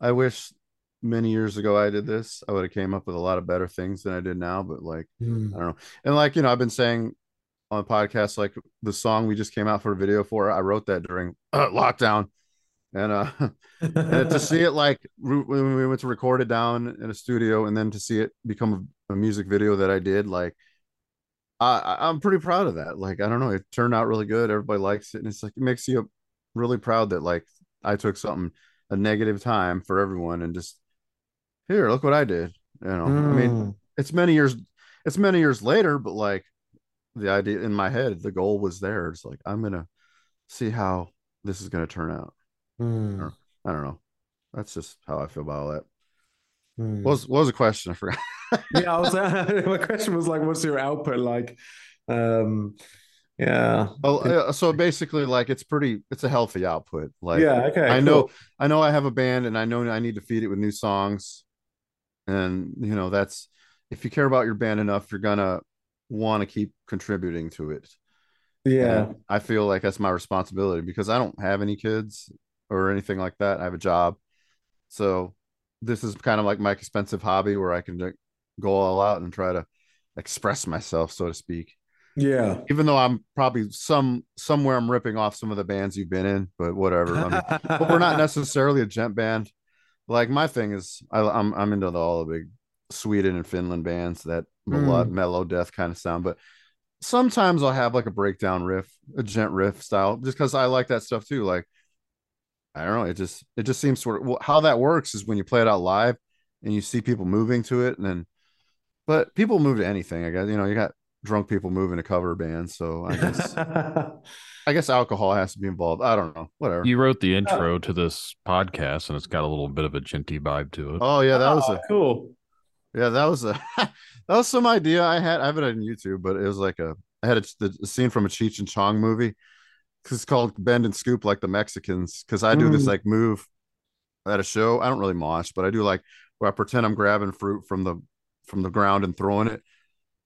i wish many years ago i did this i would have came up with a lot of better things than i did now but like Mm. I don't know. And like, you know, I've been saying on the podcast, like the song we just came out for a video for, I wrote that during uh, lockdown. And uh and to see it like re- when we went to record it down in a studio and then to see it become a, music video that I did, like I I'm pretty proud of that. Like, I don't know, it turned out really good. Everybody likes it. And it's like it makes you really proud that like I took something a negative time for everyone and just here, look what I did. You know, I mean, Mm. it's many years it's many years later but like the idea in my head the goal was there it's like i'm gonna see how this is gonna turn out Mm. i don't know that's just how i feel about all that Mm. what was, what was the question i forgot yeah, I was, my question was like, what's your output like? Um, yeah, oh uh, so basically like it's pretty it's a healthy output like yeah, okay. i know i know i have a band and i know i need to feed it with new songs and you know that's if you care about your band enough you're gonna want to keep contributing to it Yeah, And I feel like that's my responsibility because I don't have any kids or anything like that. I have a job. So this is kind of like my expensive hobby where I can go all out and try to express myself, so to speak. yeah. Even though I'm probably some somewhere I'm ripping off some of the bands you've been in, but whatever. I mean, but we're not necessarily a djent band. Like my thing is, I, I'm I'm into the, all the big Sweden and Finland bands that mellow, hmm. mellow death kind of sound. But sometimes I'll have like a breakdown riff, a djent riff style, just because I like that stuff too. Like I don't know, it just it just seems sort of well, how that works is when you play it out live and you see people moving to it, and then but people move to anything. I guess you know you got drunk people moving to cover bands, so I guess I guess alcohol has to be involved. I don't know, whatever. You wrote the intro to this podcast, and it's got a little bit of a djenty vibe to it. oh yeah, that was Oh, a cool. Yeah, that was a that was some idea I had. I have it on YouTube, but it was like a I had a, a scene from a Cheech and Chong movie. It's called Bend and Scoop like the Mexicans. Because I do this Mm. like move at a show. I don't really mosh, but I do like where I pretend I'm grabbing fruit from the from the ground and throwing it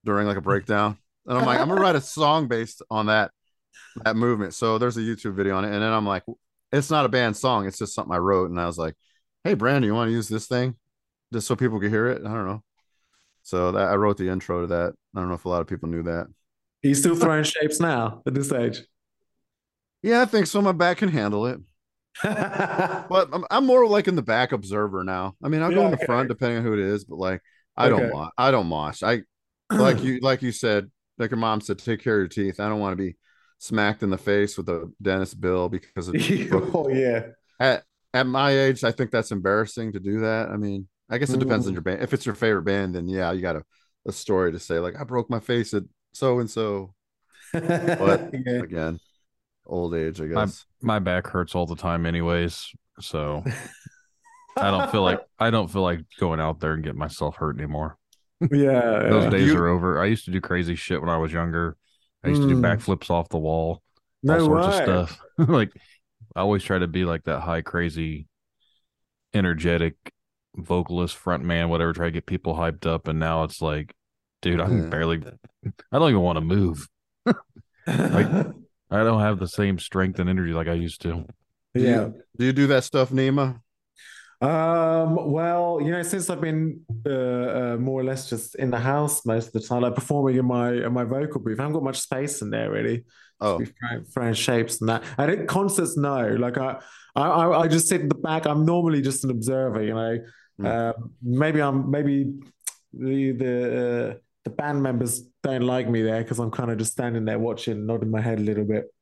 during like a mm. breakdown. And I'm like, I'm gonna write a song based on that that movement. So there's a YouTube video on it, and then I'm like, it's not a band song, it's just something I wrote. And I was like, hey, Brandon, you want to use this thing just so people could hear it? I don't know. So that I wrote the intro to that. I don't know if a lot of people knew that. He's still throwing shapes now at this age? Yeah, I think so. My back can handle it. But I'm, I'm more like in the back observer now. I mean, I'll go in the okay. front depending on who it is, but like I don't Okay. mosh. I don't mosh. I like you like you said, like your mom said, take care of your teeth. I don't want to be smacked in the face with a dentist bill because of oh yeah. at at my age, I think that's embarrassing to do that. I mean, I guess it depends on Mm. your band. If it's your favorite band, then yeah, you got a, a story to say, like I broke my face at so and so. But Yeah. again, old age, I My- guess. My back hurts all the time, anyways. So I don't feel like I don't feel like going out there and getting myself hurt anymore. yeah. Those yeah. days You- are over. I used to do crazy shit when I was younger. I used to do Mm. backflips off the wall, No all sorts way. of stuff. like I always try to be like that high, crazy, energetic vocalist, front man, whatever. Try to get people hyped up, and now it's like, dude, I'm barely. I don't even want to move. I don't have the same strength and energy like I used to. Do yeah. you, do you do that stuff, Neema? Um, well, you know, since I've been uh, uh, more or less just in the house most of the time, like performing in my in my vocal booth, I haven't got much space in there really. Oh, throwing, throwing shapes and that. And at concerts, no. Like I, I, I I just sit in the back. I'm normally just an observer, you know. Mm. Um, maybe I'm maybe the the uh, the band members don't like me there because I'm kind of just standing there watching, nodding my head a little bit.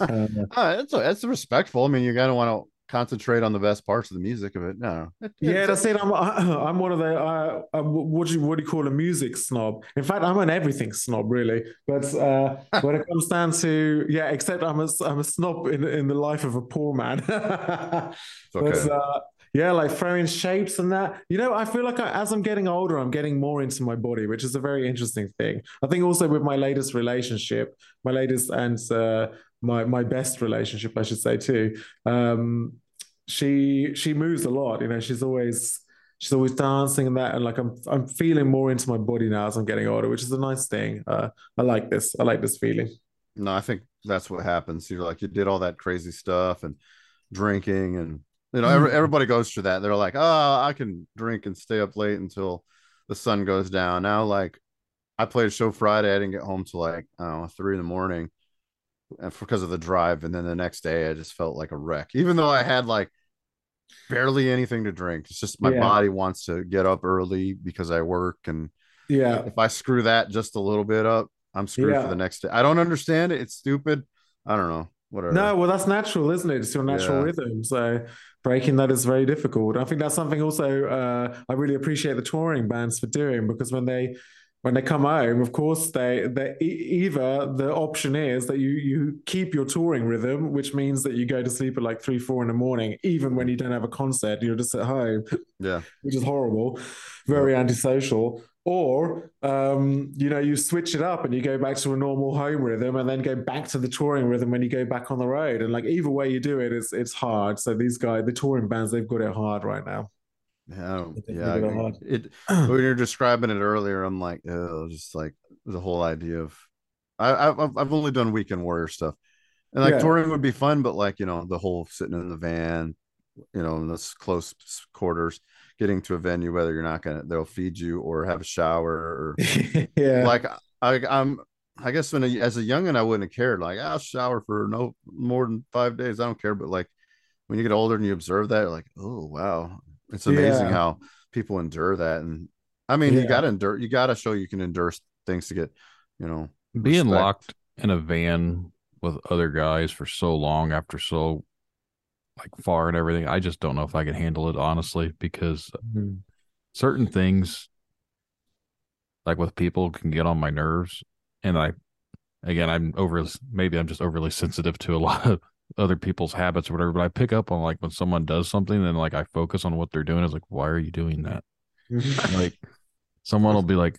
Uh, Ah, that's that's respectful. I mean, you gotta want to concentrate on the best parts of the music of it. No, Yeah, that's it. I'm I'm one of the uh, uh, what do you what do you call a music snob? In fact, I'm an everything snob, really. But uh, when it comes down to yeah, except I'm a I'm a snob in in the life of a poor man. Okay. But uh, yeah, like throwing shapes and that. You know, I feel like I, as I'm getting older, I'm getting more into my body, which is a very interesting thing. I think also with my latest relationship, my latest and uh, my my best relationship, I should say too. Um, she she moves a lot. You know, she's always she's always dancing and that, and like I'm I'm feeling more into my body now as I'm getting older, which is a nice thing. Uh, I like this. I like this feeling. No, I think that's what happens. You're like you did all that crazy stuff and drinking and you know every, Mm. everybody goes through that. They're like, oh, I can drink and stay up late until the sun goes down. Now, like I played a show Friday, I didn't get home till like I don't know three in the morning, because of the drive. And then the next day, I just felt like a wreck, even though I had like barely anything to drink. It's just my Yeah. body wants to get up early because I work and Yeah. if I screw that just a little bit up, I'm screwed Yeah. for the next day. I don't understand it. It's stupid. I don't know. Whatever. No, well, that's natural, isn't it? It's your natural Yeah. rhythm. So breaking that is very difficult. I think that's something also uh, I really appreciate the touring bands for doing because when they when they come home, of course, they they either the option is that you you keep your touring rhythm, which means that you go to sleep at like three, four in the morning, even when you don't have a concert, you're just at home, Yeah. which is horrible, very antisocial. Or um, you know, you switch it up and you go back to a normal home rhythm and then go back to the touring rhythm when you go back on the road. And like either way you do it, it's it's hard. So these guys, the touring bands, they've got it hard right now. Oh, yeah. I I think yeah. maybe I- they're. It, when you're describing it earlier, I'm like, oh, just like the whole idea of, I, I've, I've only done weekend warrior stuff. And like Yeah. touring would be fun, but like, you know, the whole sitting in the van, you know, in this close quarters, getting to a venue, whether you're not to, they'll feed you or have a shower or yeah. like I, I'm I guess when a, as a youngin I wouldn't have cared. Like I'll shower for no more than five days. I don't care. But like when you get older and you observe that, you're like, oh wow, it's amazing Yeah. how people endure that. And I mean, you gotta endure. You gotta show you can endure things to get, you know, Being respect. locked in a van with other guys for so long after so like far and everything, I just don't know if I can handle it honestly because Mhm. certain things like with people can get on my nerves and I again I'm over maybe I'm just overly sensitive to a lot of other people's habits or whatever but I pick up on like when someone does something and like I focus on what they're doing is like why are you doing that mm-hmm. like someone will be like,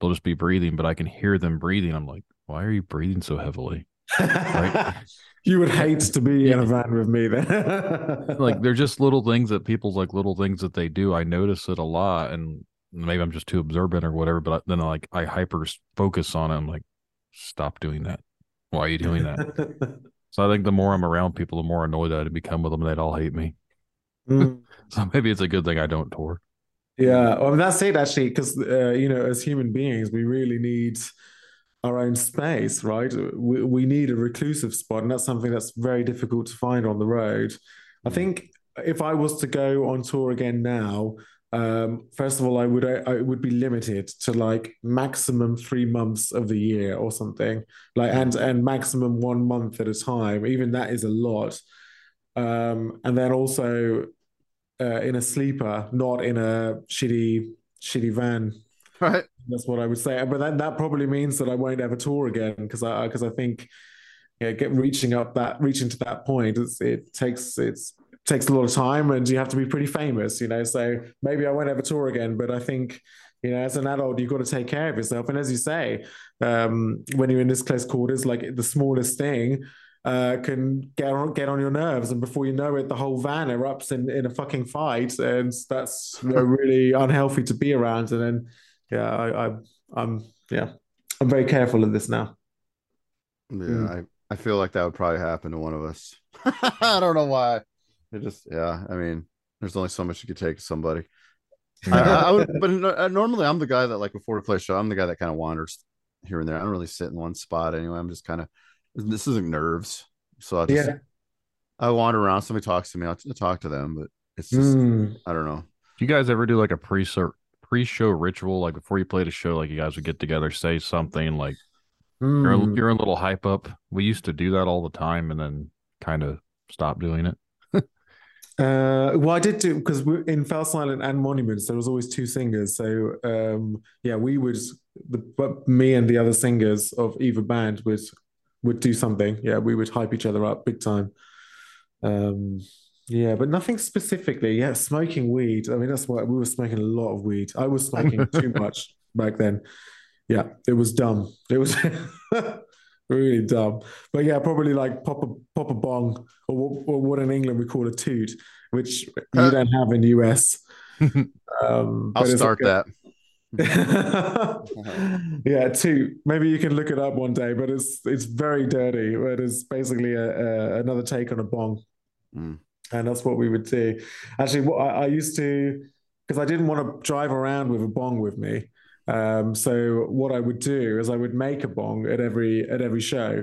they'll just be breathing, but I can hear them breathing. I'm like, why are you breathing so heavily? Right. you would hate to be in a van with me then. like they're just little things that people's like little things that they do. I notice it a lot, and maybe I'm just too observant or whatever. But then like I hyper focus on it. I'm like, stop doing that. Why are you doing that? so I think the more I'm around people, the more annoyed I'd become with them. And they'd all hate me. Mm. So maybe it's a good thing I don't tour. Yeah, well, that's it actually, because uh, you know, as human beings, we really need our own space, right? We, we need a reclusive spot, and that's something that's very difficult to find on the road. I think if I was to go on tour again now, um, first of all, I would I, I would be limited to like maximum three months of the year or something, like and and maximum one month at a time. Even that is a lot. Um, and then also uh, in a sleeper, not in a shitty shitty van. Right. That's what I would say. But that, that probably means that I won't ever tour again because I because I think yeah, get reaching up that reaching to that point, it takes it's takes a lot of time and you have to be pretty famous, you know. So maybe I won't ever tour again, but I think you know, as an adult, you've got to take care of yourself. And as you say, um, when you're in this close quarters, like the smallest thing uh, can get on, get on your nerves, and before you know it, the whole van erupts in, in a fucking fight, and that's you know, really unhealthy to be around. And then, yeah, I, I, I'm yeah, I'm very careful of this now. Yeah, Mm. I, I feel like that would probably happen to one of us. I don't know why. It just yeah. I mean, there's only so much you could take of somebody. I, I, I would, but no- uh, normally I'm the guy that like before we play a show, I'm the guy that kind of wanders here and there. I don't really sit in one spot anyway. I'm just kind of this isn't nerves, so I just Yeah. I wander around. Somebody talks to me, I'll t- talk to them, but it's just Mm. I don't know. Do you guys ever do like a pre pre show ritual, like before you played a show, like you guys would get together, say something like you're Mm. you're a little hype up. We used to do that all the time, and then kind of stop doing it. Uh, well, I did do because in FellSilent and Monuments there was always two singers. So um, yeah, we would the but me and the other singers of either band would would do something. Yeah, we would hype each other up big time. Um, yeah, but nothing specifically. Yeah, smoking weed. I mean, that's why we were smoking a lot of weed. I was smoking too much back then. Yeah, it was dumb. It was really dumb. But yeah, probably like pop a pop a bong, or what, or what in England we call a toot, which you don't have in US. Um, I'll start like that. yeah, toot. Maybe you can look it up one day, but it's it's very dirty. But it's basically a, a, another take on a bong, Mm. and that's what we would do. Actually, what I, I used to because I didn't want to drive around with a bong with me. Um, so what I would do is I would make a bong at every at every show,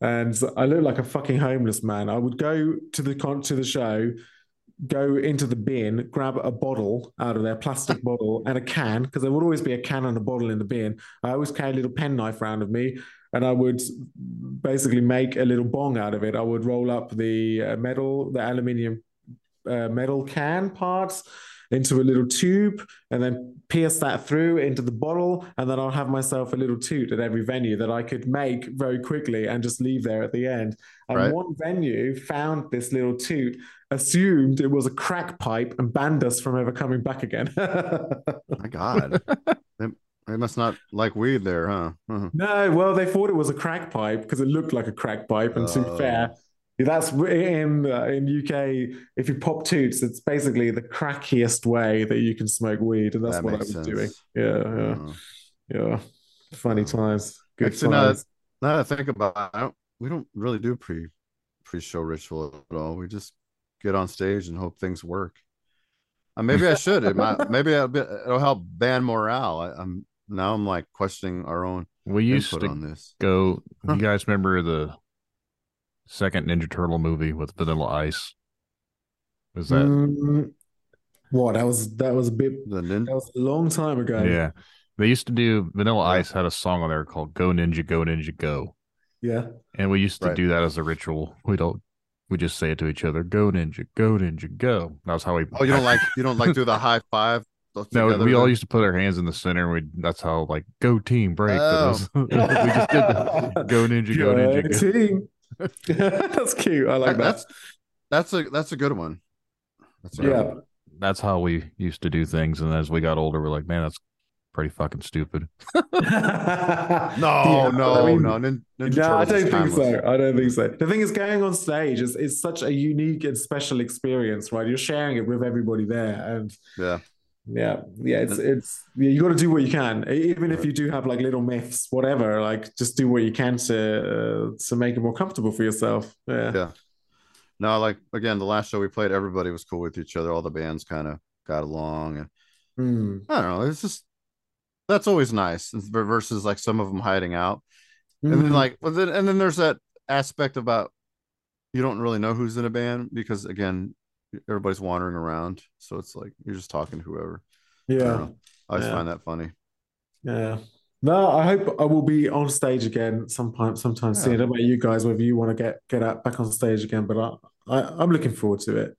and I looked like a fucking homeless man. I would go to the con to the show, go into the bin, grab a bottle out of their plastic bottle and a can because there would always be a can and a bottle in the bin. I always carry a little penknife around with me, and I would basically make a little bong out of it. I would roll up the uh, metal, the aluminium uh, metal can parts into a little tube and then pierce that through into the bottle and then I'll have myself a little toot at every venue that I could make very quickly and just leave there at the end. And Right. one venue found this little toot, assumed it was a crack pipe and banned us from ever coming back again. My God, they, must not like weed there, huh? Uh-huh. No, well, they thought it was a crack pipe because it looked like a crack pipe. And to be Oh. fair, that's in uh, in UK. If you pop toots, it's basically the crackiest way that you can smoke weed, and that's That what I was sense. doing. Yeah, yeah, Uh, yeah. Funny times, good Actually, times. that, now that I think about it, I don't, we don't really do pre pre show ritual at all. We just get on stage and hope things work. Uh, maybe I should. It might, maybe it'll, be, it'll help band morale. I, I'm now I'm like questioning our own We used input to on this. go. You guys remember the second Ninja Turtle movie with Vanilla Ice? Was that? Mm, what that was that was a bit The nin- that was a long time ago. Yeah. They used to do Vanilla Yeah. Ice had a song on there called Go Ninja, Go Ninja, Go. yeah. And we used to Right. do that as a ritual. We don't we just say it to each other, Go Ninja, Go Ninja, Go. That was how we Oh, you don't like you don't like do the high five? No, together we all used to put our hands in the center and we that's how like go team break. Oh. We just did the go ninja, go ninja, Good go. team. that's cute. I like that. that's that's a that's a good one. That's a good Yeah. one. That's how we used to do things. And as we got older, we're like, man, that's pretty fucking stupid. No, no, I mean, no. Nin- Ninja no, I Turtles is don't think so. I don't think so. The thing is, going on stage is, is such a unique and special experience, right? You're sharing it with everybody there, and Yeah, yeah, yeah, it's it's yeah, you got to do what you can, even if you do have like little myths, whatever. Like, just do what you can to uh, to make it more comfortable for yourself. Yeah, Yeah. no. Like again, the last show we played, everybody was cool with each other. All the bands kind of got along, and Mm. I don't know. It's just that's always nice versus like some of them hiding out. And then Mm. like, well, then and then there's that aspect about you don't really know who's in a band because again, everybody's wandering around, so it's like you're just talking to whoever. Yeah, know. I just Yeah. find that funny. yeah. No, I hope I will be on stage again sometime sometime soon. I don't know about you guys, whether you want to get get out back on stage again, but I, I I'm looking forward to it.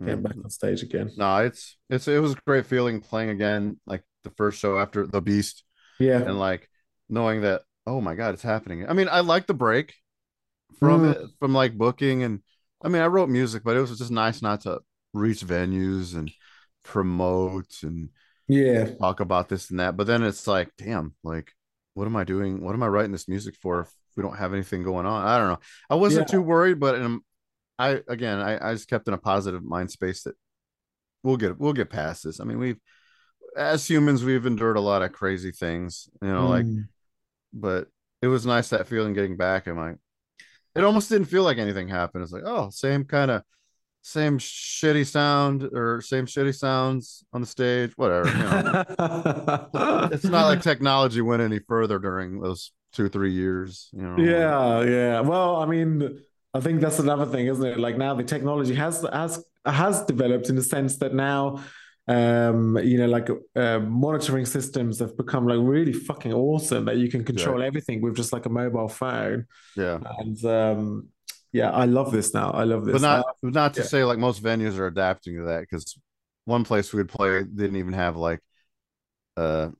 Getting Mm. back on stage again. No, it's it's it was a great feeling playing again, like the first show after the Beast, Yeah. and like knowing that oh my god, it's happening. I mean, I like the break from Mm. it, from like booking, and I mean, I wrote music, but it was just nice not to reach venues and promote and Yeah. talk about this and that. But then it's like, damn, like, what am I doing? What am I writing this music for if we don't have anything going on? I don't know. I wasn't Yeah. too worried, but um, I again, I, I just kept in a positive mind space that we'll get we'll get past this. I mean, we've as humans, we've endured a lot of crazy things, you know, like, Mm. but it was nice that feeling getting back. I'm like, it almost didn't feel like anything happened. It's like, oh, same kind of same shitty sound or same shitty sounds on the stage, whatever. You know. it's not like technology went any further during those two three years you know Yeah, yeah. Well, I mean, I think that's another thing, isn't it? Like now the technology has has has developed in the sense that now um you know like uh, monitoring systems have become like really fucking awesome that you can control everything with just like a mobile phone. Yeah. And um yeah i love this now. I love this. But not Uh, not to yeah. say like most venues are adapting to that because one place we would play didn't even have like uh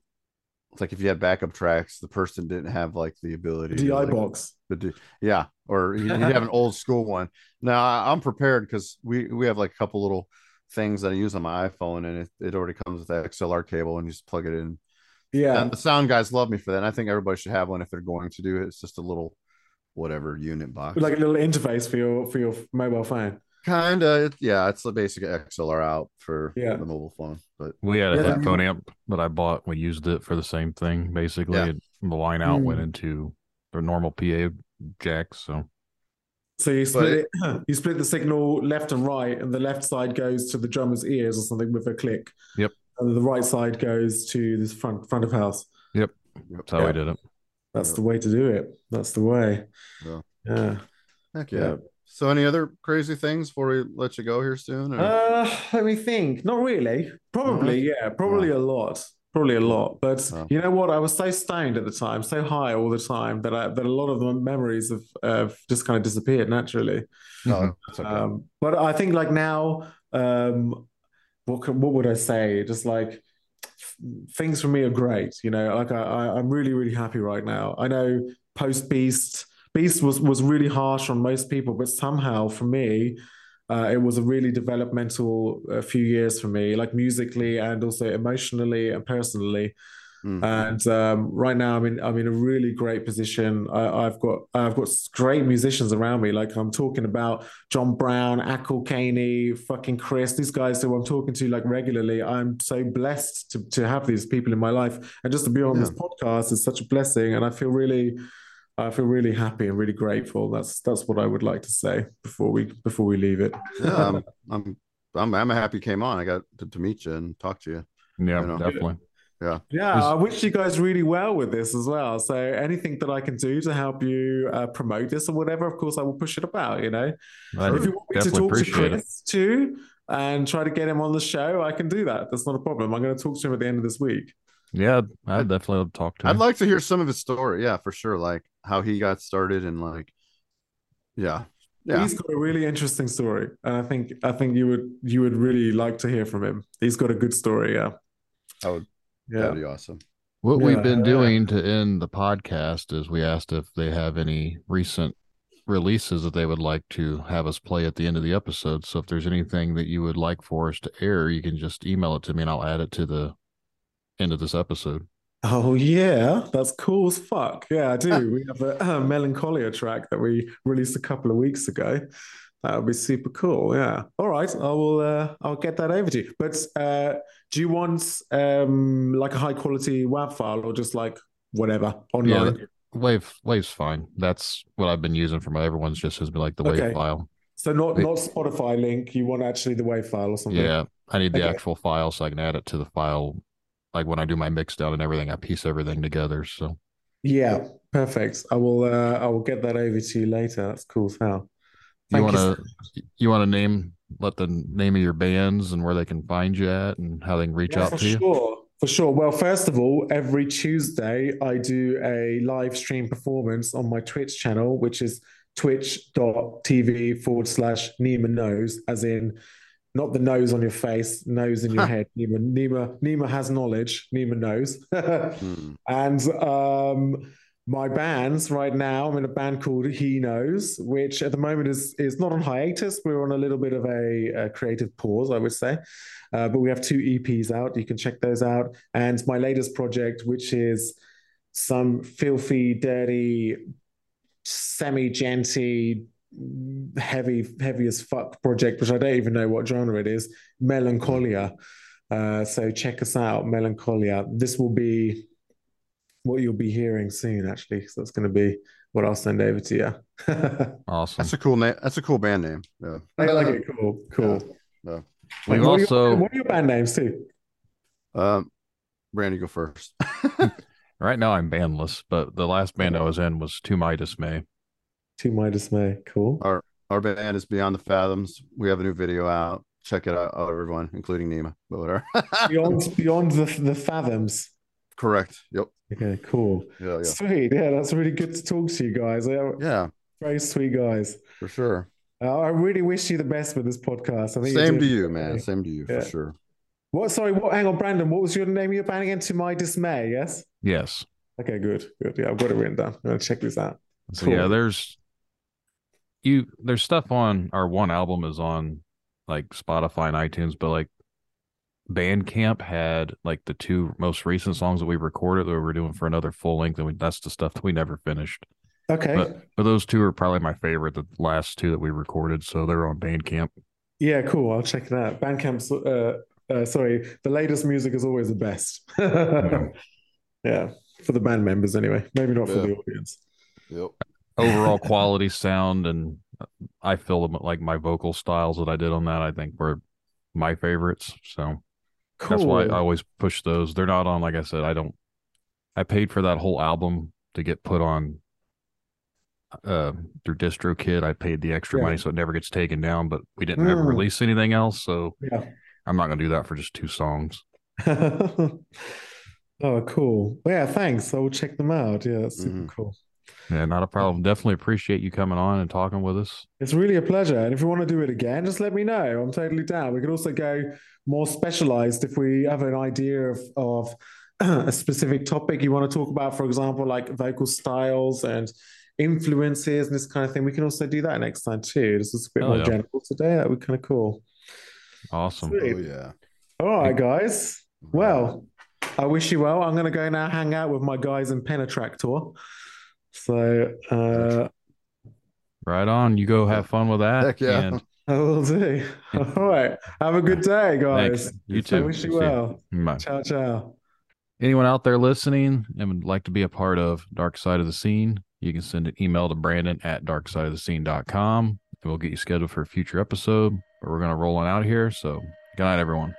like if you had backup tracks the person didn't have like the ability di to, like, box. the yeah or you have an old school one. Now i'm prepared because we we have like a couple little things that i use on my iphone and it, it already comes with that xlr cable and you just plug it in yeah And the sound guys love me for that. And I think everybody should have one if they're going to do it. It's just a little whatever unit box. like a little interface for your for your mobile phone kind of, yeah, it's the basic XLR out for Yeah. the mobile phone. But We had a Yeah, that- headphone amp that I bought. We used it for the same thing. Basically, Yeah. It- the line out went Mm. into the normal PA jacks. So So you split it, you split the signal left and right, and the left side goes to the drummer's ears or something with a click. Yep. And the right side goes to this front front of house. Yep. That's how Yeah. we did it. That's Yep. the way to do it. That's the way. Yeah. Yeah. heck yeah. Yeah. So any other crazy things before we let you go here soon? or- Uh, let me think. Not really. Probably, yeah. Probably a lot. Probably a lot. But Wow. you know what? I was so stoned at the time, so high all the time that I, that a lot of the memories have, have just kind of disappeared naturally. no, it's okay. Um, but I think like now, um, what can, what would I say? Just like things for me are great. You know, like I, I I'm really really happy right now. I know post Beast, Beast was was really harsh on most people, but somehow for me. Uh, it was a really developmental uh, few years for me, like musically and also emotionally and personally. Mm. And um, right now, I'm in I'm in a really great position. I, I've got I've got great musicians around me. Like I'm talking about John Browne, Acle Kahney, fucking Chris. These guys who I'm talking to like regularly. I'm so blessed to to have these people in my life, and just to be on this podcast is such a blessing. And I feel really. I feel really happy and really grateful. That's that's what I would like to say before we before we leave it. yeah, I'm, I'm, I'm, I'm happy you came on. I got to, to meet you and talk to you. Yeah, I know. definitely. Yeah, Was- I wish you guys really well with this as well. So anything that I can do to help you uh, promote this or whatever, of course, I will push it about. You know, I if you want me to talk to appreciate it. Chris too and try to get him on the show, I can do that. That's not a problem. I'm going to talk to him at the end of this week. Yeah, I'd definitely love talk to him. I'd like to hear some of his story. Yeah, for sure. Like how he got started and like, yeah, yeah. He's got a really interesting story, and I think I think you would you would really like to hear from him. He's got a good story. Yeah, I would- yeah. That'd be awesome. What Yeah. we've been doing to end the podcast is we asked if they have any recent releases that they would like to have us play at the end of the episode. So if there's anything that you would like for us to air, you can just email it to me and I'll add it to the end of this episode. Oh yeah, that's cool as fuck. Yeah, I do. we have a, uh Melancholia track that we released a couple of weeks ago. That would be super cool. Yeah. All right, I will. Uh, I'll get that over to you. But uh, do you want um, like a high quality WAV file or just like whatever online? Yeah, Wave Wave's fine. That's what I've been using for my everyone's just has been like the Okay. Wave file. So not not Spotify link. You want actually the WAV file or something? Yeah, I need the Okay. actual file so I can add it to the file. Like when I do my mix down and everything, I piece everything together. So Yeah. Perfect. I will. Uh, I will get that over to you later. That's cool as hell. you want to you want to name let the name of your bands and where they can find you at and how they can reach Yeah, out to you. sure. For sure. Well, first of all, every Tuesday I do a live stream performance on my Twitch channel, which is twitch.tv forward slash Neema Knows, as in not the nose on your face, nose in your head. Neema, Neema, Neema has knowledge. Neema knows. Hmm. And um, my bands right now, I'm in a band called He Knows, which at the moment is is not on hiatus. We're on a little bit of a, a creative pause, I would say. Uh, but we have two EPs out. You can check those out. And my latest project, which is some filthy, dirty, semi-djenty, heavy, heavy as fuck project, which I don't even know what genre it is. Melancholia. Uh, so check us out, Melancholia. This will be what you'll be hearing soon, actually. So that's going to be what I'll send over to you. Awesome. That's a cool name. That's a cool band name. Yeah. I like it. Cool, cool. Yeah. We've what, are also your, what are your band names too? Um, Brandy, go first. right now I'm bandless, but the last band I was in was To My Dismay. To my dismay. Cool. Our our band is Beyond the Fathoms. We have a new video out. Check it out, everyone, including Neema. But whatever. Beyond beyond the the fathoms. Correct. Yep. Okay, cool. Yeah. Yeah. Sweet. Yeah, that's really good to talk to you guys. Yeah. very sweet guys. For sure. Uh, I really wish you the best with this podcast. I think you're Same to doing you, man. Same to you Yeah. for sure. What? Sorry. What? Hang on, Brandon. What was your name of your band again? To my dismay. Yes. Yes. Okay. Good. Good. Yeah, I've got it written down. I'm gonna check this out. So yeah, there's you there's stuff on our one album is on like Spotify and iTunes, but like Bandcamp had like the two most recent songs that we recorded that we were doing for another full length, and we, that's the stuff that we never finished. Okay. But but those two are probably my favorite, the last two that we recorded, so they're on Bandcamp. yeah. Cool. I'll check that. out. Bandcamp's. Uh, uh, sorry. The latest music is always the best. yeah. For the band members, anyway. Maybe not for the audience. Yep. Overall quality sound, and I feel them like my vocal styles that I did on that. I think were my favorites. So Cool. That's why I always push those. They're not on, like I said, I don't I paid for that whole album to get put on uh through DistroKid. I paid the extra Yeah. money so it never gets taken down, but we didn't ever Mm. release anything else, so Yeah. I'm not gonna do that for just two songs. oh, cool. Well, yeah, thanks. I will check them out. Yeah, that's super Mhm. cool. Yeah, not a problem. Definitely appreciate you coming on and talking with us. It's really a pleasure. And if you want to do it again, just let me know. I'm totally down. We could also go more specialized if we have an idea of, of a specific topic you want to talk about, for example, like vocal styles and influences and this kind of thing. We can also do that next time too. This is a bit Hell more yeah. general today. That would be kind of cool. Awesome. Sweet. Oh yeah. All right, guys. Well, I wish you well. I'm going to go now hang out with my guys in Penetractor. So uh, Right on. You go have fun with that. Heck yeah. And I will do. All right. Have a good day, guys. thanks. You I too. wish you See well. Bye. Ciao, ciao. Anyone out there listening and would like to be a part of Dark Side of the Scene, you can send an email to Brandon at darksideofthescene.com and we'll get you scheduled for a future episode. But we're going to roll on out here. So, good night, everyone.